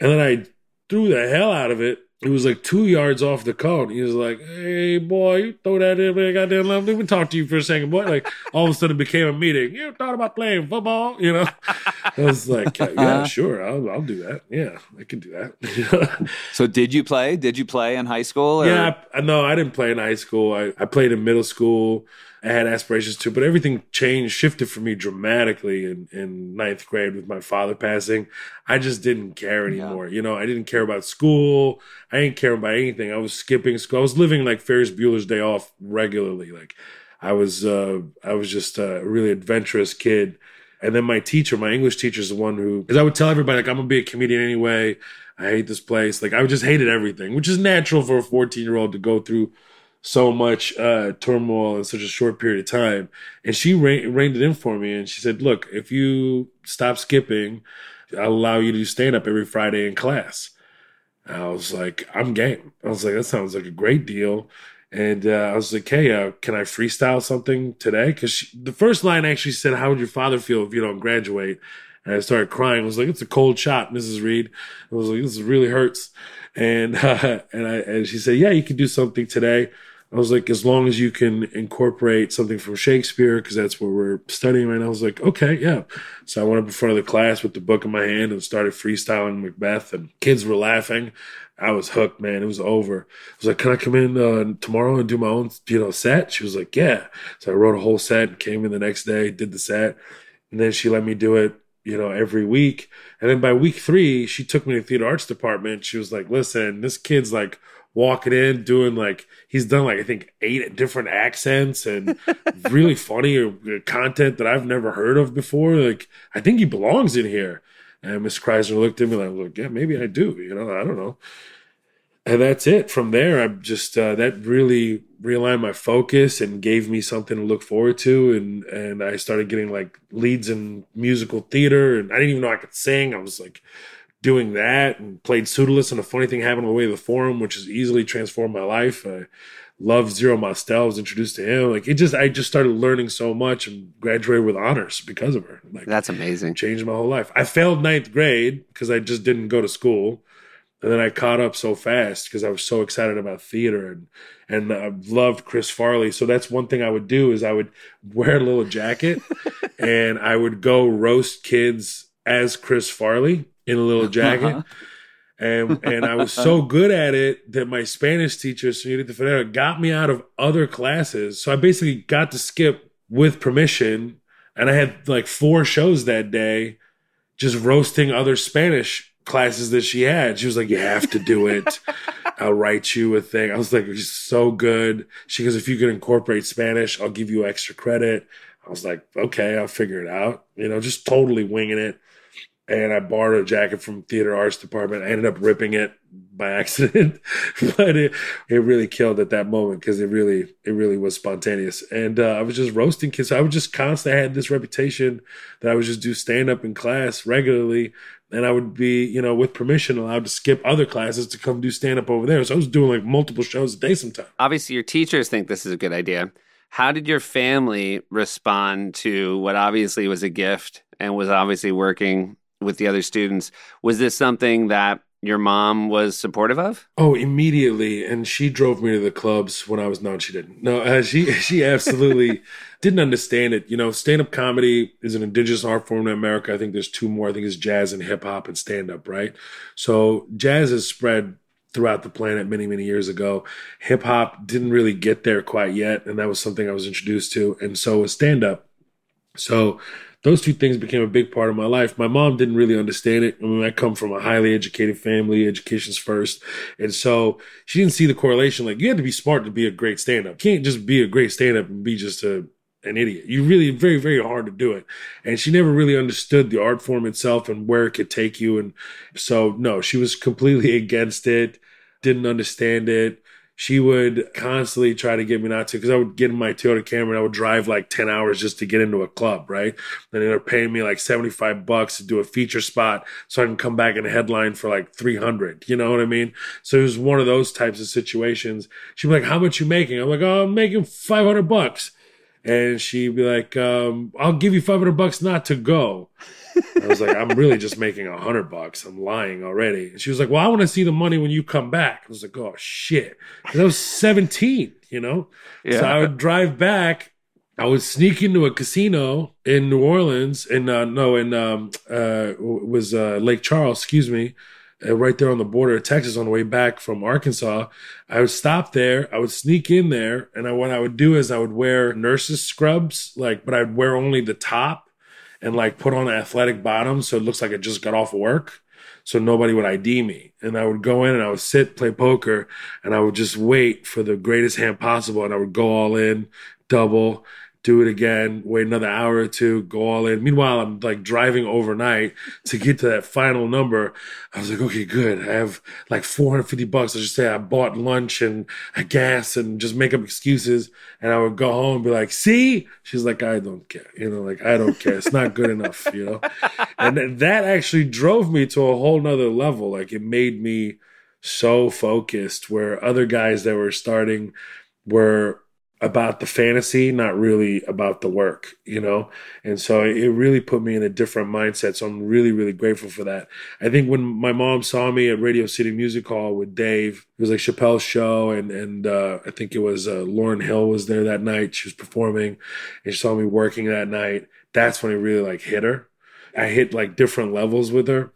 and then I threw the hell out of it. It was like two yards off the cone. He was like, "Hey, boy, you throw that in there, goddamn love. Let me talk to you for a second, boy." Like all of a sudden, it became a meeting. You thought about playing football? You know? I was like, "Yeah, uh-huh. sure, I'll, I'll do that. Yeah, I can do that." So did you play? Did you play in high school? Or? Yeah, I, no, I didn't play in high school. I, I played in middle school. I had aspirations too, but everything changed, shifted for me dramatically in, in ninth grade with my father passing. I just didn't care anymore. You know, I didn't care about school. I didn't care about anything. I was skipping school. I was living like Ferris Bueller's Day Off regularly. Like I was, uh, I was just a really adventurous kid. And then my teacher, my English teacher, is the one who, because I would tell everybody, like, I'm gonna be a comedian anyway. I hate this place. Like, I just hated everything, which is natural for a 14 year old to go through so much uh, turmoil in such a short period of time. And she re- reined it in for me. And she said, Look, if you stop skipping, I'll allow you to stand up every Friday in class. I was like, I'm game. I was like, that sounds like a great deal. And uh, I was like, hey, uh, can I freestyle something today? Because the first line actually said, how would your father feel if you don't graduate? And I started crying. I was like, it's a cold shot, Mrs. Reed. I was like, this really hurts. And, and I, and she said, yeah, you can do something today. I was like, as long as you can incorporate something from Shakespeare, because that's what we're studying right now. I was like, okay, yeah. So I went up in front of the class with the book in my hand and started freestyling Macbeth, and kids were laughing. I was hooked, man. It was over. I was like, can I come in uh, tomorrow and do my own, you know, set? She was like, yeah. So I wrote a whole set came in the next day, did the set, and then she let me do it you know, every week. And then by week three, she took me to the theater arts department. She was like, listen, this kid's like walking in doing like he's done like I think eight different accents and really funny uh, content that I've never heard of before. Like I think he belongs in here. And Miss Kreisner looked at me like, like, yeah, maybe I do. You know, I don't know. And that's it. From there, I just uh, that really realigned my focus and gave me something to look forward to. And and I started getting like leads in musical theater, and I didn't even know I could sing. I was like doing that and played Pseudolus. And a funny thing happened on the way to the forum, which has easily transformed my life. I loved Zero Mostel. I was introduced to him. Like it just, I just started learning so much and graduated with honors because of her. Like That's amazing. changed my whole life. I failed ninth grade because I just didn't go to school. And then I caught up so fast because I was so excited about theater and and I loved Chris Farley. So that's one thing I would do is I would wear a little jacket and I would go roast kids as Chris Farley in a little jacket. Uh-huh. And, and I was so good at it that my Spanish teacher, Senorita Ferreira, got me out of other classes. So I basically got to skip with permission. And I had like four shows that day just roasting other Spanish classes that she had. She was like, You have to do it. I'll write you a thing. I was like, It's so good. She goes, If you can incorporate Spanish, I'll give you extra credit. I was like, Okay, I'll figure it out. You know, just totally winging it and I borrowed a jacket from theater arts department. I ended up ripping it by accident, but it, it really killed at that moment because it really it really was spontaneous. And uh, I was just roasting kids. So I was just constantly had this reputation that I would just do stand up in class regularly, and I would be you know with permission allowed to skip other classes to come do stand up over there. So I was doing like multiple shows a day sometimes. Obviously, your teachers think this is a good idea. How did your family respond to what obviously was a gift and was obviously working with the other students. Was this something that your mom was supportive of? Oh, immediately, and she drove me to the clubs when I was no, she didn't. No, uh, she she absolutely didn't understand it. You know, stand up comedy is an indigenous art form in America. I think there's two more. I think it's jazz and hip hop and stand up, right? So jazz has spread throughout the planet many many years ago. Hip hop didn't really get there quite yet, and that was something I was introduced to, and so was stand up. So those two things became a big part of my life. My mom didn't really understand it. I mean, I come from a highly educated family, education's first. And so she didn't see the correlation. Like, you had to be smart to be a great stand up. Can't just be a great stand up and be just a, an idiot. You really, very, very hard to do it. And she never really understood the art form itself and where it could take you. And so, no, she was completely against it, didn't understand it she would constantly try to get me not to because I would get in my Toyota Camry and I would drive like 10 hours just to get into a club, right? And they're paying me like 75 bucks to do a feature spot so I can come back in a headline for like 300. You know what I mean? So it was one of those types of situations. She'd be like, How much you making? I'm like, Oh, I'm making 500 bucks. And she'd be like, um, I'll give you 500 bucks not to go. I was like, I'm really just making a hundred bucks. I'm lying already. And she was like, Well, I want to see the money when you come back. I was like, Oh shit. Because I was 17, you know? Yeah. So I would drive back. I would sneak into a casino in New Orleans, and uh, no, in um, uh, it was uh, Lake Charles, excuse me, uh, right there on the border of Texas on the way back from Arkansas. I would stop there. I would sneak in there, and I, what I would do is I would wear nurses scrubs, like, but I'd wear only the top and like put on athletic bottoms so it looks like I just got off work. So nobody would ID me. And I would go in and I would sit, play poker, and I would just wait for the greatest hand possible. And I would go all in, double, do it again, wait another hour or two, go all in. Meanwhile, I'm like driving overnight to get to that final number. I was like, okay, good. I have like 450 bucks. I just say I bought lunch and a gas and just make up excuses. And I would go home and be like, see? She's like, I don't care. You know, like, I don't care. It's not good enough, you know? And that actually drove me to a whole nother level. Like, it made me so focused where other guys that were starting were about the fantasy, not really about the work, you know? And so it really put me in a different mindset. So I'm really, really grateful for that. I think when my mom saw me at Radio City Music Hall with Dave, it was like Chappelle's show, and, and uh, I think it was uh, Lauryn Hill was there that night. She was performing, and she saw me working that night. That's when it really like hit her. I hit like different levels with her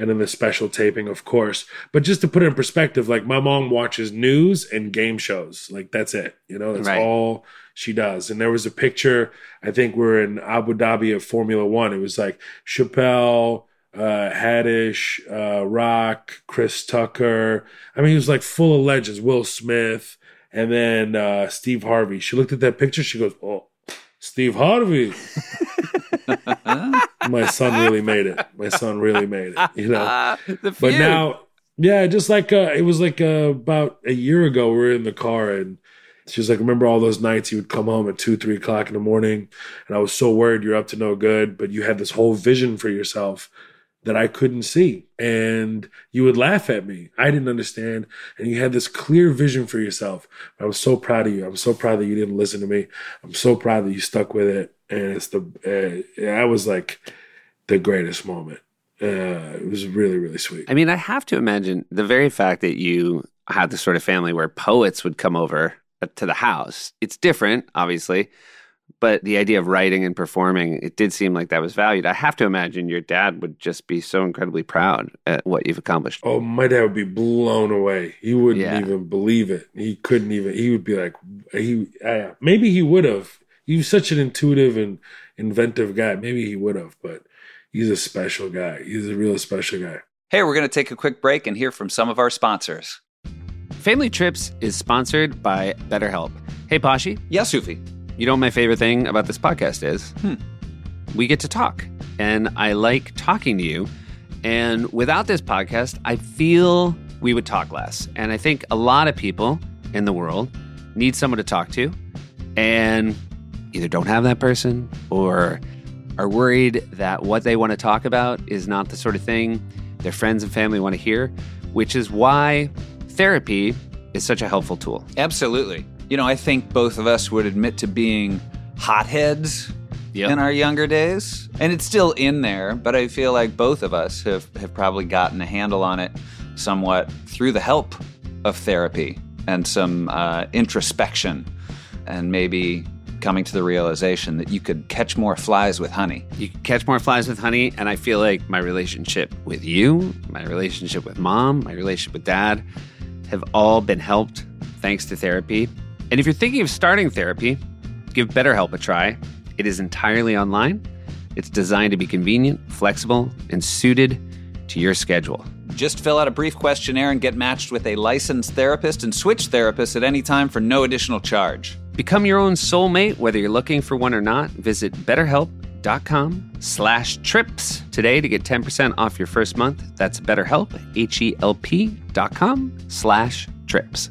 and then the special taping, of course. But just to put it in perspective, like my mom watches news and game shows. Like that's it. You know, that's Right. all she does. And there was a picture, I think we're in Abu Dhabi of Formula One. It was like Chappelle, uh, Haddish, uh, Rock, Chris Tucker. I mean, it was like full of legends, Will Smith, and then uh, Steve Harvey. She looked at that picture, she goes, Oh, Steve Harvey. My son really made it. My son really made it. You know. Ah, But now, yeah, just like uh, it was like uh, about a year ago, we were in the car and she was like, "Remember all those nights you would come home at two, three o'clock in the morning, and I was so worried you're up to no good, but you had this whole vision for yourself that I couldn't see, and you would laugh at me. I didn't understand, and you had this clear vision for yourself. I was so proud of you. I'm so proud that you didn't listen to me. I'm so proud that you stuck with it, and it's the uh, that was like the greatest moment. Uh, it was really, really sweet. I mean, I have to imagine the very fact that you had the sort of family where poets would come over to the house. It's different, obviously, but the idea of writing and performing, it did seem like that was valued. I have to imagine your dad would just be so incredibly proud at what you've accomplished. Oh, my dad would be blown away. He wouldn't Yeah. even believe it. He couldn't even. He would be like, he uh, maybe he would have. He was such an intuitive and inventive guy. Maybe he would have, but he's a special guy. He's a real special guy. Hey, we're going to take a quick break and hear from some of our sponsors. Family Trips is sponsored by BetterHelp. Hey, Pashi, Yeah, Sufi. You know what my favorite thing about this podcast is? Hmm. We get to talk, and I like talking to you. And without this podcast, I feel we would talk less. And I think a lot of people in the world need someone to talk to and either don't have that person or are worried that what they want to talk about is not the sort of thing their friends and family want to hear, which is why therapy is such a helpful tool. Absolutely. You know, I think both of us would admit to being hotheads Yep. in our younger days. And it's still in there, but I feel like both of us have, have probably gotten a handle on it somewhat through the help of therapy and some uh, introspection and maybe coming to the realization that you could catch more flies with honey. You can catch more flies with honey. And I feel like my relationship with you, my relationship with mom, my relationship with dad have all been helped thanks to therapy. And if you're thinking of starting therapy, give BetterHelp a try. It is entirely online. It's designed to be convenient, flexible, and suited to your schedule. Just fill out a brief questionnaire and get matched with a licensed therapist and switch therapists at any time for no additional charge. Become your own soulmate, whether you're looking for one or not. Visit betterhelp.com slash trips today to get 10% off your first month. That's betterhelp, H-E-L-P dot com slash trips.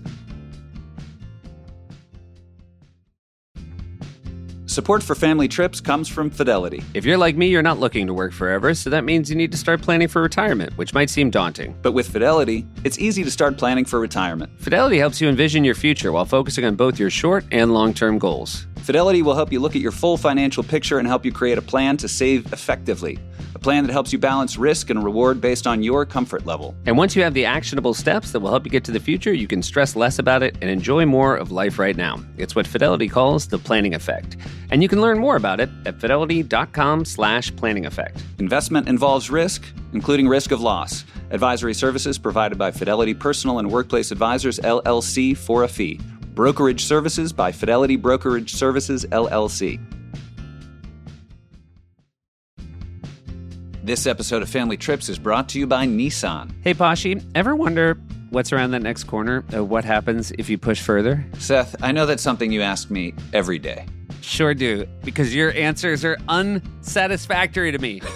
Support for family trips comes from Fidelity. If you're like me, you're not looking to work forever, so that means you need to start planning for retirement, which might seem daunting. But with Fidelity, it's easy to start planning for retirement. Fidelity helps you envision your future while focusing on both your short and long-term goals. Fidelity will help you look at your full financial picture and help you create a plan to save effectively. A plan that helps you balance risk and reward based on your comfort level. And once you have the actionable steps that will help you get to the future, you can stress less about it and enjoy more of life right now. It's what Fidelity calls the planning effect. And you can learn more about it at fidelity.com slash planning effect. Investment involves risk, including risk of loss. Advisory services provided by Fidelity Personal and Workplace Advisors LLC for a fee. Brokerage services by Fidelity Brokerage Services LLC. This episode of Family Trips is brought to you by Nissan. Hey, Pashi, ever wonder what's around that next corner? Uh, what happens if you push further? Seth, I know that's something you ask me every day. Sure do, because your answers are unsatisfactory to me.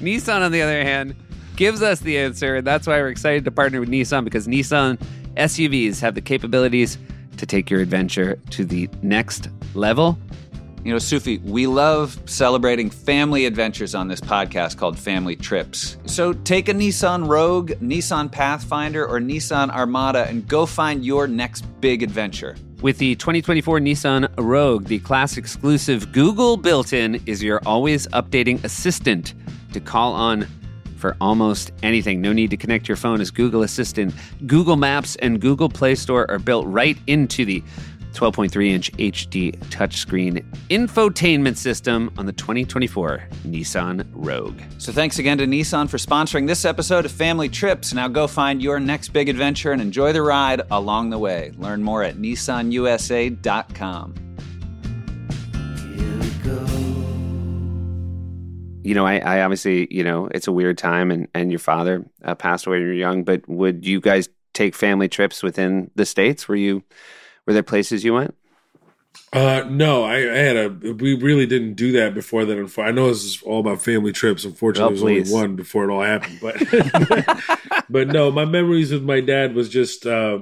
Nissan, on the other hand, gives us the answer, and that's why we're excited to partner with Nissan because Nissan SUVs have the capabilities to take your adventure to the next level. You know, Sufi, we love celebrating family adventures on this podcast called Family Trips. So take a Nissan Rogue, Nissan Pathfinder, or Nissan Armada and go find your next big adventure. With the 2024 Nissan Rogue, the class exclusive Google built in is your always updating assistant to call on for almost anything. No need to connect your phone as Google Assistant. Google Maps and Google Play Store are built right into the 12.3 inch HD touchscreen infotainment system on the 2024 Nissan Rogue. So thanks again to Nissan for sponsoring this episode of Family Trips. Now go find your next big adventure and enjoy the ride along the way. Learn more at nissanusa.com. You know, I, I obviously, you know, it's a weird time and, and your father uh, passed away when you were young, but would you guys take family trips within the States? Were you, were there places you went? Uh, no, I, I had a. We really didn't do that before that. I know this is all about family trips. Unfortunately, Oh, there was only one before it all happened. But, but no, my memories with my dad was just, uh,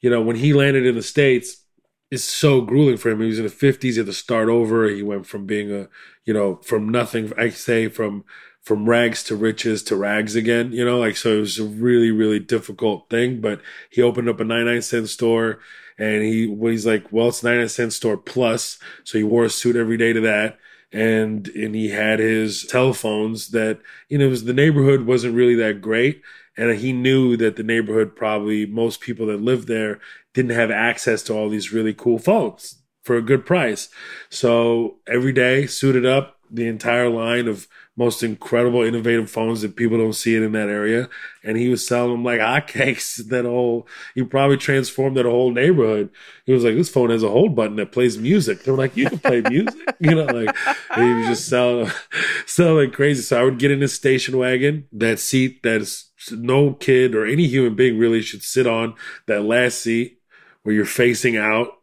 you know, when he landed in the states, it's so grueling for him. He was in the fifties. He had to start over. He went from being a, you know, from nothing. I say from from rags to riches to rags again. You know, like so it was a really really difficult thing. But he opened up a ninety nine cent store and he he's like, well, it's 99 cent store plus. So he wore a suit every day to that. And and he had his telephones that, you know, it was the neighborhood wasn't really that great. And he knew that the neighborhood probably most people that lived there didn't have access to all these really cool phones for a good price. So every day suited up the entire line of most incredible innovative phones that people don't see it in that area. And he was selling them like hotcakes. That whole, he probably transformed that whole neighborhood. He was like, this phone has a hold button that plays music. They were like, you can play music, you know, like he was just selling, selling crazy. So I would get in his station wagon, that seat that's no kid or any human being really should sit on that last seat where you're facing out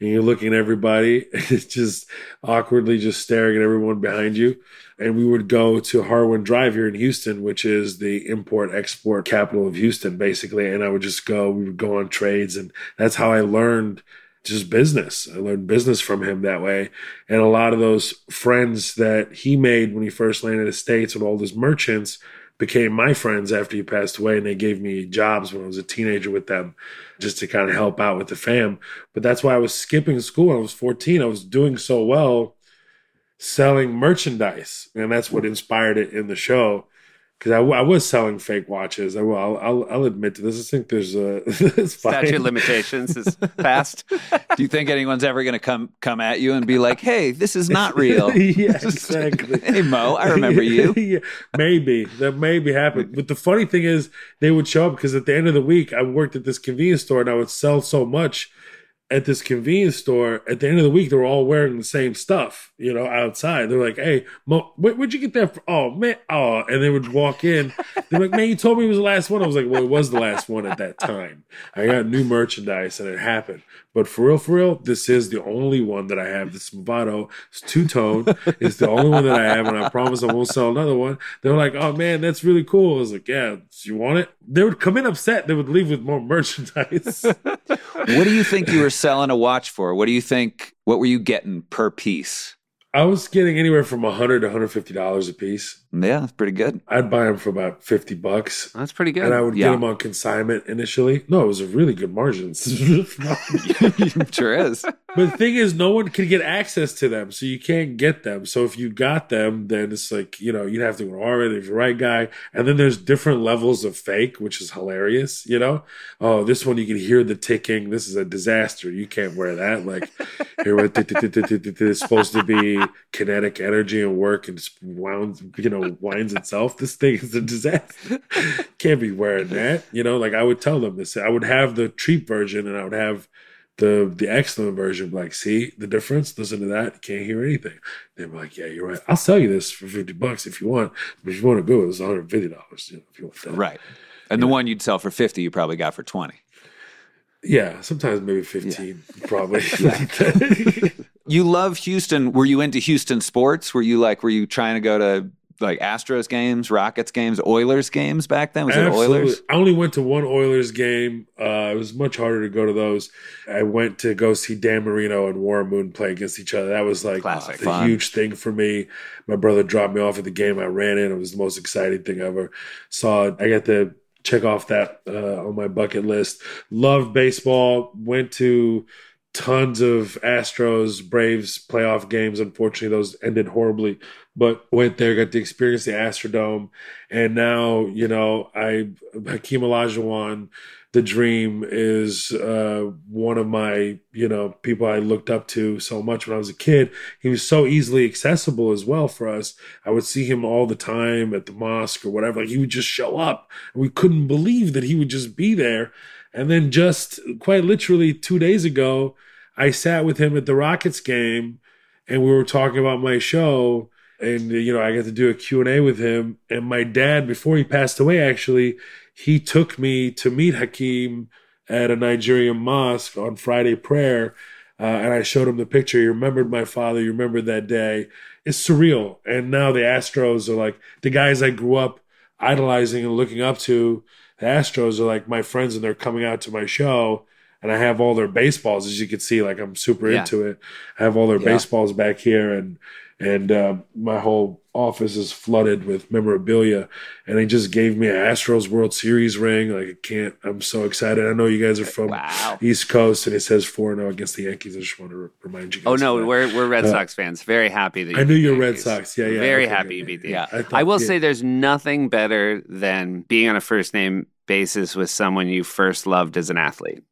and you're looking at everybody. It's just awkwardly just staring at everyone behind you. And we would go to Harwin Drive here in Houston, which is the import export capital of Houston, basically. And I would just go, we would go on trades. And that's how I learned just business. I learned business from him that way. And a lot of those friends that he made when he first landed in the States with all those merchants became my friends after he passed away. And they gave me jobs when I was a teenager with them just to kind of help out with the fam. But that's why I was skipping school. when I was 14. I was doing so well selling merchandise. And that's what inspired it in the show. Because I was selling fake watches. I will. I'll, I'll, I'll admit to this. I think there's a. Statute of limitations is passed. Do you think anyone's ever going to come come at you and be like, "Hey, this is not real"? yeah, exactly. hey Mo, I remember you. yeah, maybe that maybe happened. But the funny thing is, they would show up because at the end of the week, I worked at this convenience store and I would sell so much at this convenience store. At the end of the week, they were all wearing the same stuff, you know, outside. They're like, "Hey, Mo, where, where'd you get that from?" Oh man, oh, and they would walk in. They're like, "Man, you told me it was the last one." I was like, "Well, it was the last one at that time. I got new merchandise and it happened." But for real, for real, this is the only one that I have. This Movado. It's two tone. It's the only one that I have, and I promise I won't sell another one. They were like, "Oh man, that's really cool." I was like, "Yeah, you want it?" They would come in upset. They would leave with more merchandise. What do you think you were selling a watch for? What do you think? What were you getting per piece? I was getting anywhere from a hundred to one hundred fifty dollars a piece. Yeah, that's pretty good. I'd buy them for about fifty bucks. That's pretty good. And I would Yeah. get them on consignment initially. No, it was a really good margin. sure is. But the thing is, no one can get access to them, so you can't get them. So if you got them, then it's like you know you'd have to go to if you're right guy. And then there's different levels of fake, which is hilarious. You know, oh, this one you can hear the ticking. This is a disaster. You can't wear that. Like here, it's supposed to be kinetic energy and work and just wounds, you know, winds itself. This thing is a disaster. can't be wearing that. You know, like I would tell them this. I would have the cheap version, and I would have the the excellent version. Like, see the difference? Listen to that. Can't hear anything. They're like, yeah, you're right. I'll sell you this for fifty bucks if you want. But if you want to go, it's one hundred fifty dollars. You know, if you want that. Right. And the one you'd sell for 50, you probably got for 20. Yeah. Sometimes maybe fifteen. Probably. You love Houston. Were you into Houston sports? Were you like, were you trying to go to like Astros games, Rockets games, Oilers games back then? Was it Oilers? I only went to one Oilers game. Uh, it was much harder to go to those. I went to go see Dan Marino and Warren Moon play against each other. That was like Classic. the Fun. huge thing for me. My brother dropped me off at the game. I ran in. It was the most exciting thing I ever saw. I got to check off that uh, on my bucket list. Loved baseball. Went to tons of Astros Braves playoff games. Unfortunately, those ended horribly. But went there, got to experience the Astrodome, and now you know I Hakeem Olajuwon, the dream is uh, one of my you know people I looked up to so much when I was a kid. He was so easily accessible as well for us. I would see him all the time at the mosque or whatever. Like he would just show up, and we couldn't believe that he would just be there. And then just quite literally two days ago, I sat with him at the Rockets game and we were talking about my show and you know I got to do a Q&A with him. And my dad before he passed away actually he took me to meet Hakeem at a Nigerian mosque on Friday prayer uh, and I showed him the picture. He remembered my father. He remembered that day. It's surreal. And now the Astros are like the guys I grew up idolizing and looking up to the Astros are like my friends and they're coming out to my show and I have all their baseballs. As you can see like I'm super Yeah. into it. I have all their Yeah. baseballs back here and and uh, my whole office is flooded with memorabilia and they just gave me an Astros World Series ring like I can't I'm so excited I know you guys are from Wow. East Coast and it says 4-0 against the Yankees I just want to remind you guys Oh no, we're we're Red Uh, Sox fans. Very happy that you I knew you the were Red Sox yeah yeah Very okay, happy you beat the Yeah. Yankees. thought- I will yeah. say there's nothing better than being on a first name basis with someone you first loved as an athlete.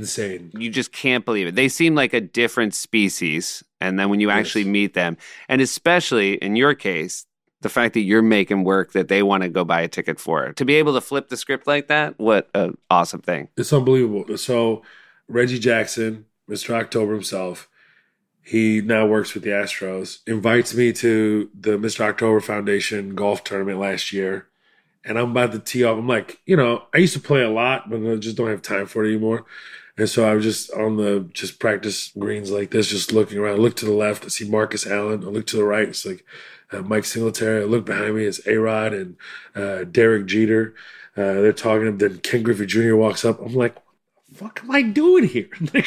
Insane You just can't believe it. They seem like a different species. And then when you Yes. actually meet them, and especially in your case, the fact that you're making work that they want to go buy a ticket for, to be able to flip the script like that, what an awesome thing. it's unbelievable. So Reggie Jackson, Mr. October himself, he now works with the Astros, invites me to the Mr. October Foundation golf tournament last year. And I'm about to tee off. I'm like, you know, I used to play a lot, but I just don't have time for it anymore. And so I was just on the just practice greens like this, just looking around. I look to the left, I see Marcus Allen. I look to the right, it's like uh, Mike Singletary. I look behind me, it's A Rod and uh, Derek Jeter. Uh, they're talking. Then Ken Griffey Jr. walks up. I'm like, what the fuck am I doing here?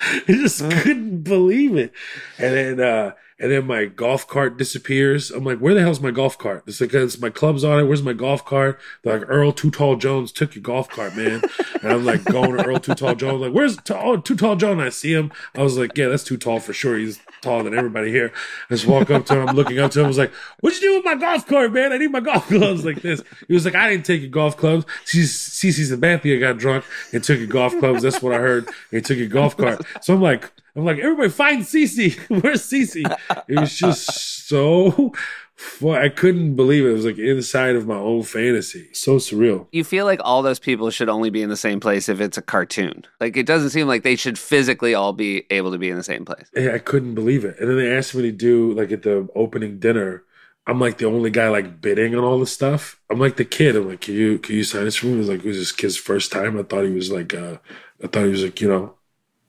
I just couldn't believe it. And then uh and then my golf cart disappears. I'm like, where the hell's my golf cart? It's like, my club's on it. Where's my golf cart? They're like, Earl Too Tall Jones took your golf cart, man. and I'm like, going to Earl Too Tall Jones. Like, where's T- oh, Too Tall Jones? I see him. I was like, yeah, that's too tall for sure. He's taller than everybody here. I just walk up to him. Looking up to him. I was like, what'd you do with my golf cart, man? I need my golf clubs like this. He was like, I didn't take your golf clubs. CC Sabathia got drunk and took your golf clubs. That's what I heard. He took your golf cart. So I'm like, I'm like, everybody find CC. Where's CC? It was just so fun. I couldn't believe it. It was like inside of my own fantasy. So surreal. You feel like all those people should only be in the same place if it's a cartoon. Like it doesn't seem like they should physically all be able to be in the same place. Yeah, I couldn't believe it. And then they asked me to do like at the opening dinner. I'm like the only guy like bidding on all the stuff. I'm like the kid. I'm like, can you can you sign this for me? It was like it was this kid's first time. I thought he was like uh I thought he was like, you know,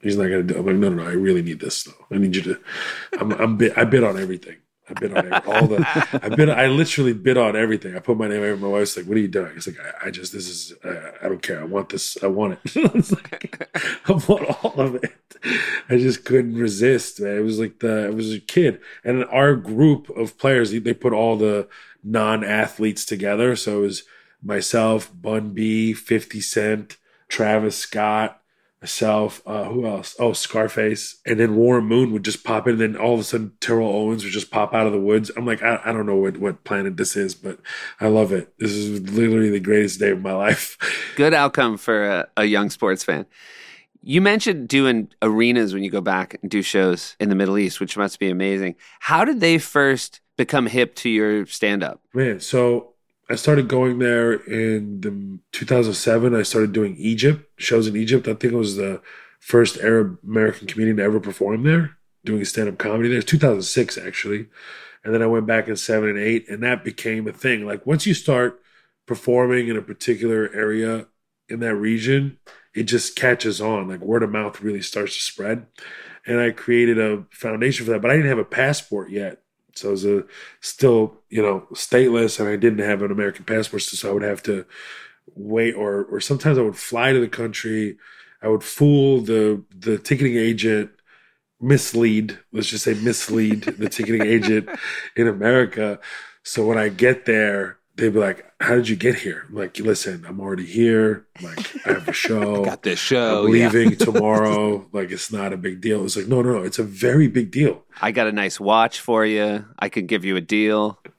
he's not gonna do It. I'm like, no, no, no, I really need this though. I need you to I'm I'm bid I bid on everything. I bid on every, all the I bid I literally bid on everything. I put my name. My wife's like, what are you doing? It's like I, I just this is uh, I don't care. I want this. I want it. it's like I want all of it. I just couldn't resist, man. It was like the It was a kid, and our group of players they- they put all the non-athletes together. So it was myself, Bun B, Fifty Cent, Travis Scott, myself. Uh, who else? Oh, Scarface, and then Warren Moon would just pop in, and then all of a sudden Terrell Owens would just pop out of the woods. I'm like, I, I don't know what what planet this is, but I love it. This is literally the greatest day of my life. Good outcome for a, a young sports fan. You mentioned doing arenas when you go back and do shows in the Middle East, which must be amazing. How did they first become hip to your stand up? Man, so I started going there in the 2007. I started doing Egypt shows in Egypt. I think it was the first Arab American comedian to ever perform there, doing stand up comedy there. 2006 actually, and then I went back in seven and eight, and that became a thing. Like once you start performing in a particular area in that region, it just catches on. Like word of mouth really starts to spread. And I created a foundation for that, but I didn't have a passport yet So I was a, still, you know, stateless, and I didn't have an American passport, so I would have to wait, or or sometimes I would fly to the country. I would fool the the ticketing agent, mislead, let's just say mislead the ticketing agent in America. So when I get there, they'd be like, "How did you get here?" I'm like, "Listen, I'm already here. Like, I have a show. Got this show. I'm yeah. leaving tomorrow. Like, it's not a big deal." It's like, no, no, no. It's a very big deal. I got a nice watch for you. I could give you a deal.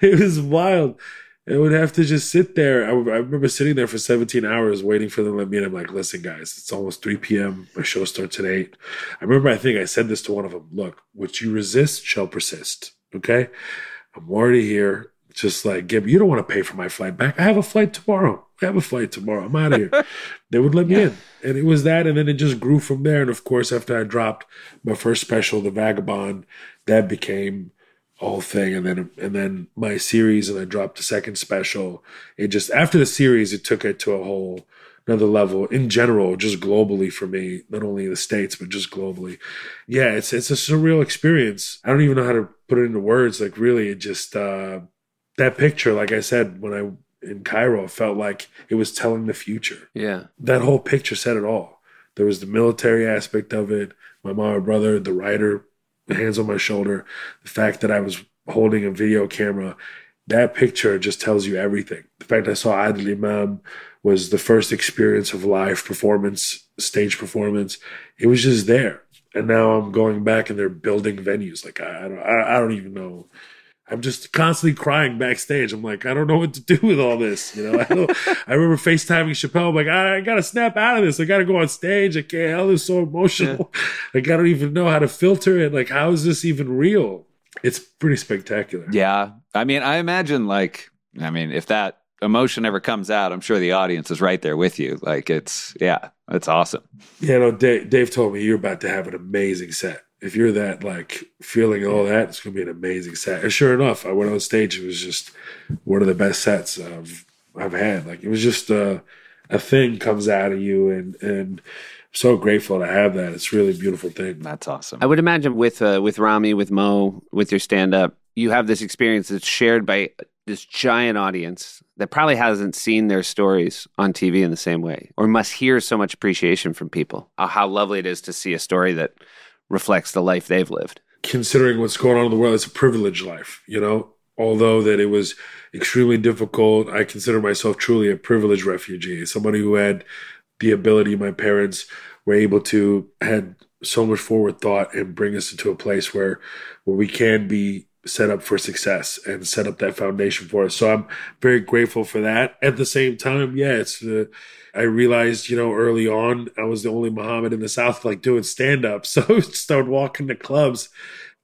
It was wild. I would have to just sit there. I, I remember sitting there for 17 hours waiting for them to let me in. I'm like, listen, guys, it's almost 3 p.m. My show starts at 8. I remember, I think I said this to one of them Look, what you resist shall persist. Okay? I'm already here. Just like, Gib, you don't want to pay for my flight back. I have a flight tomorrow. I have a flight tomorrow. I'm out of here. they would let me in. And it was that. And then it just grew from there. And of course, after I dropped my first special, The Vagabond, that became a whole thing. And then, and then my series, and I dropped the second special. It just, after the series, it took it to a whole another level in general, just globally for me, not only in the States, but just globally. Yeah, it's, it's a surreal experience. I don't even know how to put it into words. Like really, it just, uh, that picture, like I said, when I in Cairo, felt like it was telling the future. Yeah. That whole picture said it all. There was the military aspect of it, my mom and brother, the writer, hands on my shoulder, the fact that I was holding a video camera. That picture just tells you everything. The fact I saw Adil Imam was the first experience of live performance, stage performance. It was just there. And now I'm going back and they're building venues. Like I, I don't, I, I don't even know. I'm just constantly crying backstage. I'm like, I don't know what to do with all this. You know, I, don't, I remember FaceTiming Chappelle. I'm like, I, I got to snap out of this. I got to go on stage. I can't. Hell, it's so emotional. Like, I don't even know how to filter it. Like, how is this even real? It's pretty spectacular. Yeah. I mean, I imagine like, I mean, if that emotion ever comes out, I'm sure the audience is right there with you. Like it's, yeah, it's awesome. Yeah, no, Dave, Dave told me you're about to have an amazing set. If you're that like feeling all that, it's gonna be an amazing set. And sure enough, I went on stage. It was just one of the best sets I've I've had. Like it was just uh, a thing comes out of you, and and I'm so grateful to have that. It's really beautiful thing. That's awesome. I would imagine with uh, with Ramy, with Mo, with your stand up, you have this experience that's shared by this giant audience that probably hasn't seen their stories on TV in the same way, or must hear so much appreciation from people. Uh, how lovely it is to see a story that reflects the life they've lived. Considering what's going on in the world, it's a privileged life. You know, although that it was extremely difficult, I consider myself truly a privileged refugee, somebody who had the ability. My parents were able to had so much forward thought and bring us into a place where where we can be set up for success and set up that foundation for us. So I'm very grateful for that. At the same time, yeah, it's the I realized, you know, early on I was the only Muhammad in the South like doing stand up. So I started walking to clubs.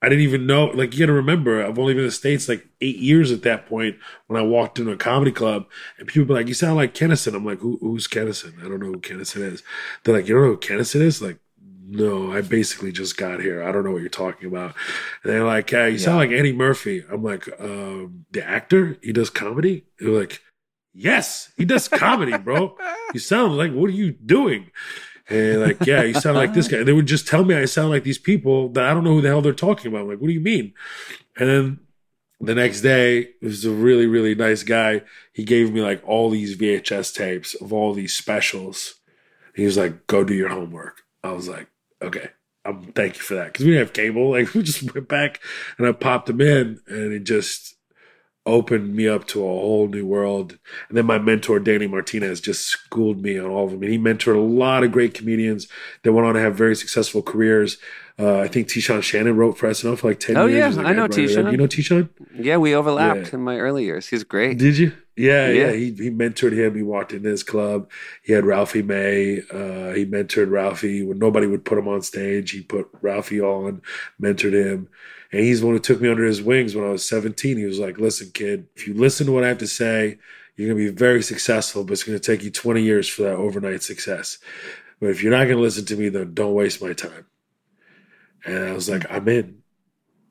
I didn't even know, like, you gotta remember, I've only been in the States like eight years at that point when I walked into a comedy club and people be like, you sound like Kinison. I'm like, Who, who's Kinison? I don't know who Kinison is. They're like, you don't know who Kinison is? Like, no, I basically just got here. I don't know what you're talking about. And they're like, yeah, you sound like Eddie Murphy. I'm like, um, the actor? He does comedy? They're like, yes, he does comedy, bro. You sound like, what are you doing? And like, yeah, you sound like this guy. And they would just tell me I sound like these people that I don't know who the hell they're talking about. I'm like, what do you mean? And then the next day, it was a really, really nice guy. He gave me like all these VHS tapes of all these specials. He was like, go do your homework. I was like, okay, um, thank you for that. Cause we didn't have cable. Like we just went back and I popped them in and it just opened me up to a whole new world. And then my mentor, Danny Martinez, just schooled me on all of them. And he mentored a lot of great comedians that went on to have very successful careers. Uh, I think Tishan Shannon wrote for SNL for like 10 Oh, years. yeah, was know writer You know Tishan? Yeah, we overlapped Yeah. in my early years. He's great. Did you? Yeah, Yeah. yeah. He he mentored him. He walked into his club. He had Ralphie May. Uh, he mentored Ralphie when nobody would put him on stage. He put Ralphie on, mentored him, and he's the one who took me under his wings when I was seventeen. He was like, "Listen, kid, if you listen to what I have to say, you're gonna be very successful, but it's gonna take you twenty years for that overnight success. But if you're not gonna listen to me, then don't waste my time." And I was like, "I'm in."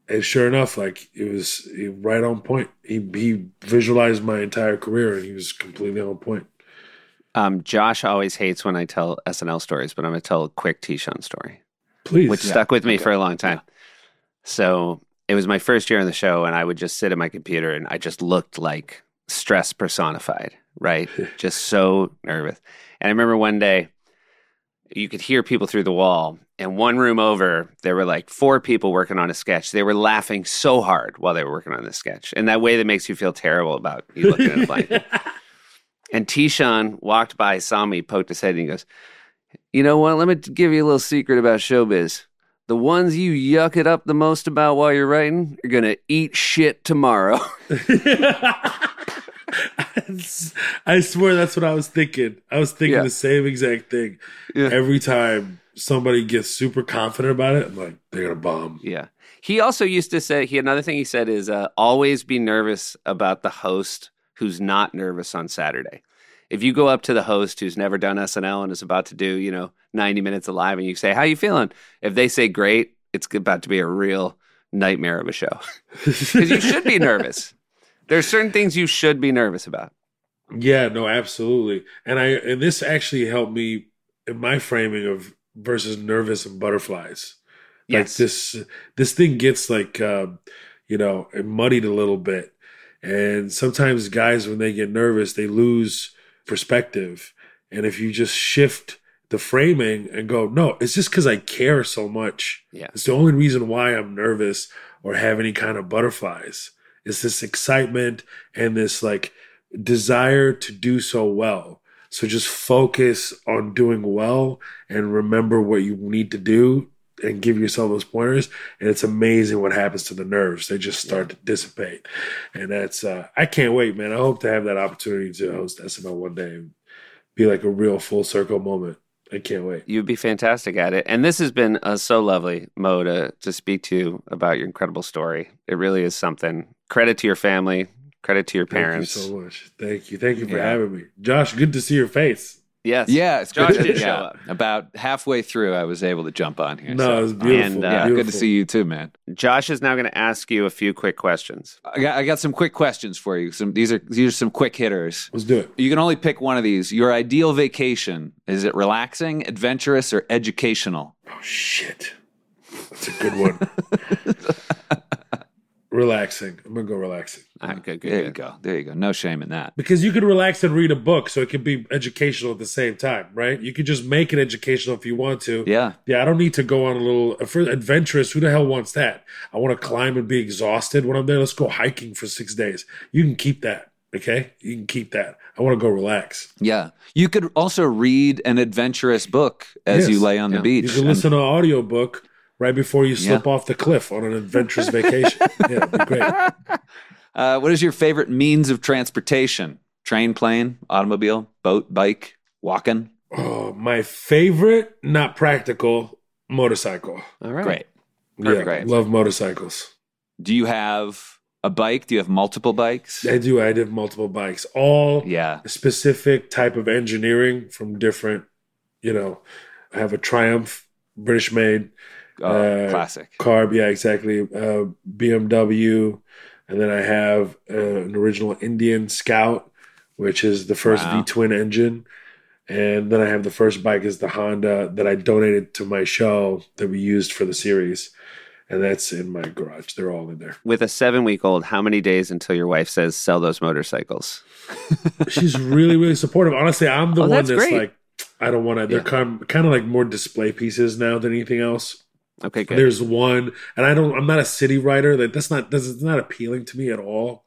and sure enough, like it was right on point. He he visualized my entire career, and he was completely on point. Um, Josh always hates when I tell SNL stories, but I'm going to tell a quick T-Shun story, Please, which stuck with me for a long time. So it was my first year on the show, and I would just sit at my computer and I just looked like stress personified, right? just so nervous. And I remember one day you could hear people through the wall, and one room over, there were like four people working on a sketch. They were laughing so hard while they were working on this sketch, in that way that makes you feel terrible about you looking at a blanket. And Tishan walked by, saw me, poked his head, and he goes, You know what? Let me give you a little secret about showbiz. The ones you yuck it up the most about while you're writing are going to eat shit tomorrow. I swear that's what I was thinking. I was thinking Yeah. the same exact thing. Yeah. Every time somebody gets super confident about it, I'm like, they're gonna bomb. yeah. He also used to say, he another thing he said is uh, always be nervous about the host who's not nervous on Saturday. If you go up to the host who's never done SNL and is about to do, you know, 90 minutes of live and you say, How you feeling? If they say great, it's about to be a real nightmare of a show. Because you should be nervous. There's certain things you should be nervous about. Yeah, no, absolutely. And I and this actually helped me in my framing of versus nervous and butterflies. Like Yes. this this thing gets like um, you know, muddied a little bit. And sometimes guys when they get nervous, they lose perspective. And if you just shift the framing and go, no, it's just because I care so much. Yeah. It's the only reason why I'm nervous or have any kind of butterflies. It's this excitement and this like desire to do so well. So just focus on doing well and remember what you need to do and give yourself those pointers. And it's amazing what happens to the nerves. They just start to dissipate. And that's, uh, I can't wait, man. I hope to have that opportunity to host SNL one day and be like a real full circle moment. I can't wait. You'd be fantastic at it. And this has been uh, so lovely, Mo, to, to speak to you about your incredible story. It really is something. Credit to your family, credit to your parents. Thank you so much. Thank you. Thank you for Yeah. having me. Josh, good to see your face. Yes. Yeah, it's Josh good. did yeah. show up. About halfway through, I was able to jump on here. No, so- it was beautiful. And, uh, yeah, good to see you too, man. Josh is now going to ask you a few quick questions. I got, I got some quick questions for you. Some these are these are some quick hitters. Let's do it. You can only pick one of these. Your ideal vacation is it relaxing, adventurous, or educational? Oh shit, that's a good one. relaxing. I'm gonna go relaxing All right, good, good, There you go. There you go. No shame in that. because you could relax and read a book, so it could be educational at the same time, right? You could just make it educational if you want to. Yeah. Yeah, I don't need to go on a little uh, for adventurous. Who the hell wants that? I want to climb and be exhausted when I'm there. Let's go hiking for six days. You can keep that. Okay, you can keep that. I want to go relax. Yeah. You could also read an adventurous book as Yes. you lay on Yeah. the beach. You can And- listen to an audiobook right before you slip off the cliff on an adventurous vacation. Yeah, it'd be great. Uh, what is your favorite means of transportation? Train, plane, automobile, boat, bike, walking? Oh, my favorite, not practical, motorcycle. All right. Great. Yeah, Great. love motorcycles. Do you have a bike? Do you have multiple bikes? I do. I have multiple bikes, all Yeah. specific type of engineering from different. You know, I have a Triumph, British made Uh, classic. carb. Yeah, exactly. Uh, BMW, and then I have uh, an original Indian Scout, which is the first Wow. V twin engine. And then I have the first bike is the Honda that I donated to my show that we used for the series. And that's in my garage. They're all in there. With a seven week old, how many days until your wife says sell those motorcycles? She's really, really supportive. Honestly, I'm the Oh, one that's that's, like, I don't want to. They're Yeah. kind, kind of like more display pieces now than anything else. Okay, good. There's one, and I don't. I'm not a city writer. That that's not. That's it's not appealing to me at all.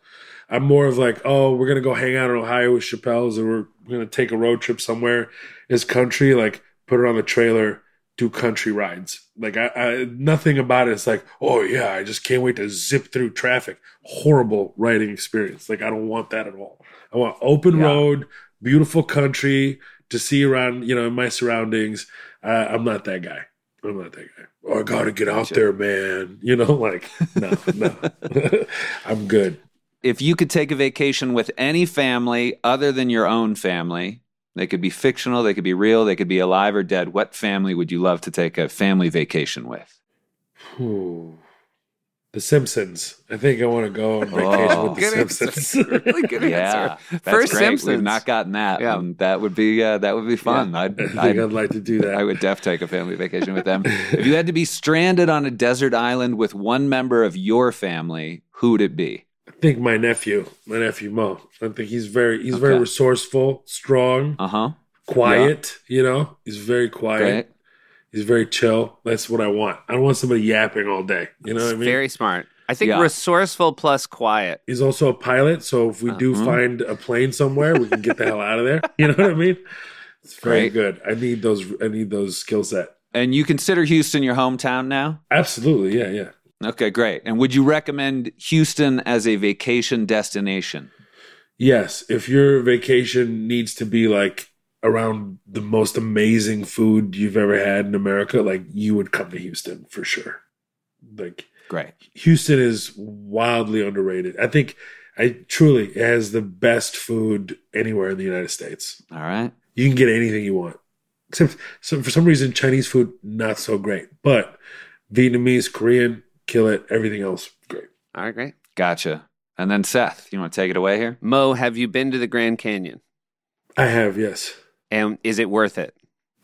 I'm more of like, oh, we're gonna go hang out in Ohio with Chappelle's, or we're gonna take a road trip somewhere. Is country like put it on the trailer, do country rides. Like I, I nothing about it. It's like, oh yeah, I just can't wait to zip through traffic. Horrible riding experience. Like I don't want that at all. I want open Yeah. road, beautiful country to see around. You know, in my surroundings. Uh, I'm not that guy. I'm not that guy. Oh, I gotta get out there, man. You know, like no, no. I'm good. If you could take a vacation with any family other than your own family, they could be fictional, they could be real, they could be alive or dead. What family would you love to take a family vacation with? Ooh. The Simpsons. I think I want to go on vacation Oh. with the Good answer. Simpsons. really good Yeah, answer. that's First great. Simpsons. We've not gotten that. Yeah. and that would be uh, that would be fun. I'd, I think I'd, I'd like to do that. I would def take a family vacation with them. if you had to be stranded on a desert island with one member of your family, who would it be? I think my nephew, my nephew Mo. I think he's very he's very resourceful, strong, Uh huh. quiet. You know, he's very quiet. Great. He's very chill. That's what I want. I don't want somebody yapping all day. You know what I mean? Very smart. I think Yeah. resourceful plus quiet. he's also a pilot, so if we do Uh-huh. find a plane somewhere, we can get the hell out of there. You know what I mean? It's very Great. good. I need those. I need those skill set. And you consider Houston your hometown now? Absolutely. Yeah. Yeah. Okay, great. And would you recommend Houston as a vacation destination? Yes, if your vacation needs to be like around the most amazing food you've ever had in America, like you would come to Houston for sure. Like Great. Houston is wildly underrated. I think I truly has the best food anywhere in the United States. All right. You can get anything you want. Except so for some reason Chinese food not so great. But Vietnamese, Korean, kill it. Everything else great. All right, great. Gotcha. And then Seth, you want to take it away here? Mo, have you been to the Grand Canyon? I have, yes. And is it worth it?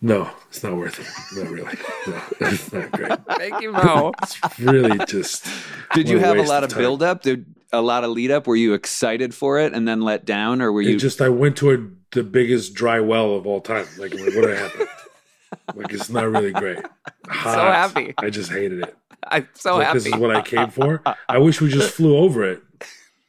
No, it's not worth it. Not really. No, it's not great. Thank you, Mo. It's really just. Did you have a waste lot of time. build up? Did a lot of lead up? Were you excited for it and then let down, or were It you just I went to a, the biggest dry well of all time. Like, like, what happened? Like it's not really great. Hot. happy. I just hated it. I'm so Like, happy. this is what I came for. I wish we just flew over it.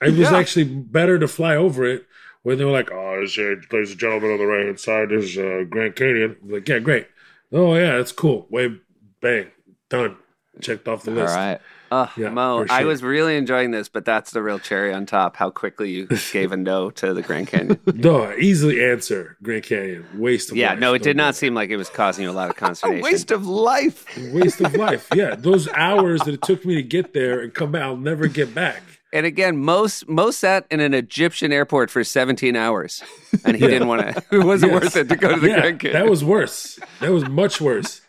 It was Yeah. actually better to fly over it when they were like, "Oh, there's a, ladies and gentlemen on the right hand side. There's uh, Grand Canyon." I'm like, yeah, great. Oh yeah, that's cool. Way bang done. Checked off the list. right? Uh, Yeah, Mo, for I was really enjoying this, but that's the real cherry on top. How quickly you gave a no to the Grand Canyon. No, easily answer Grand Canyon. Waste of yeah, life. no, it did not seem like it was causing you a lot of consternation. waste of life. waste of life. Yeah, those hours that it took me to get there and come back, I'll never get back. And again, most most sat in an Egyptian airport for 17 hours, and he Yeah. didn't want to. It wasn't Yes. worth it to go to the yeah, Grand Canyon. that was worse. That was much worse.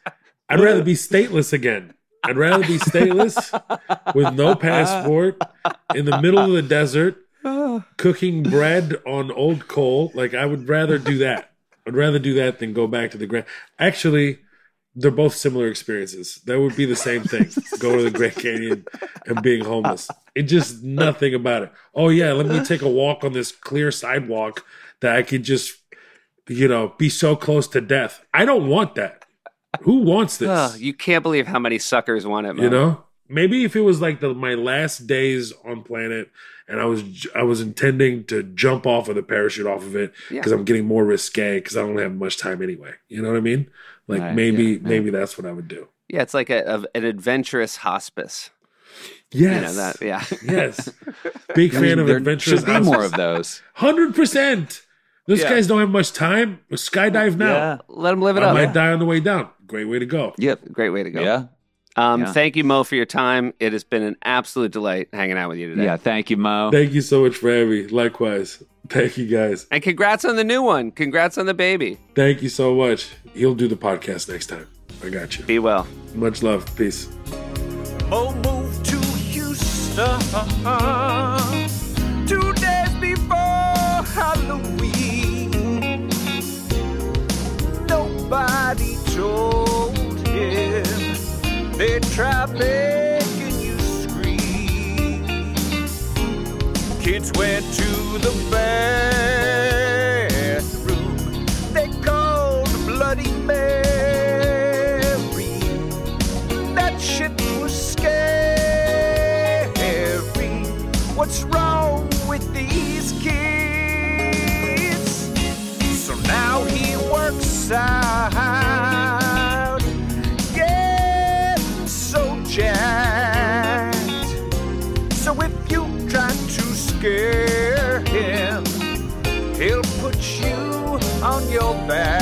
I'd rather be stateless again. I'd rather be stateless with no passport in the middle of the desert, cooking bread on old coal. Like I would rather do that. I'd rather do that than go back to the Grand. Actually, they're both similar experiences. That would be the same thing. go to the Grand Canyon and being homeless. It just nothing about it. Oh yeah, let me take a walk on this clear sidewalk that I could just, you know, be so close to death. I don't want that. Who wants this? Ugh, you can't believe how many suckers want it, Mo. you know, maybe if it was like the my last days on planet, and I was I was intending to jump off of the parachute off of it Yeah. because I'm getting more risque because I don't have much time anyway. You know what I mean? Like Right, maybe yeah, yeah. maybe that's what I would do. Yeah, it's like a, a an adventurous hospice. Yes. You know that? Yeah. Yes. Big fan of there adventurous. should be more of those. Hundred percent. Those Yeah. guys don't have much time. Skydive now. Yeah. Let them live it I up. might die on the way down. Great way to go. Yep. Great way to go. Yeah. Um, Yeah. Thank you, Mo, for your time. It has been an absolute delight hanging out with you today. Yeah. Thank you, Mo. Thank you so much for having me. Likewise. Thank you guys. And congrats on the new one. Congrats on the baby. Thank you so much. He'll do the podcast next time. I got you. Be well. Much love. Peace. Mo moved to Houston two days before Halloween. Nobody told him they tried making you scream. Kids went to the bathroom. They called Bloody Mary. That shit was scary. What's wrong with these kids? So now he works out, scare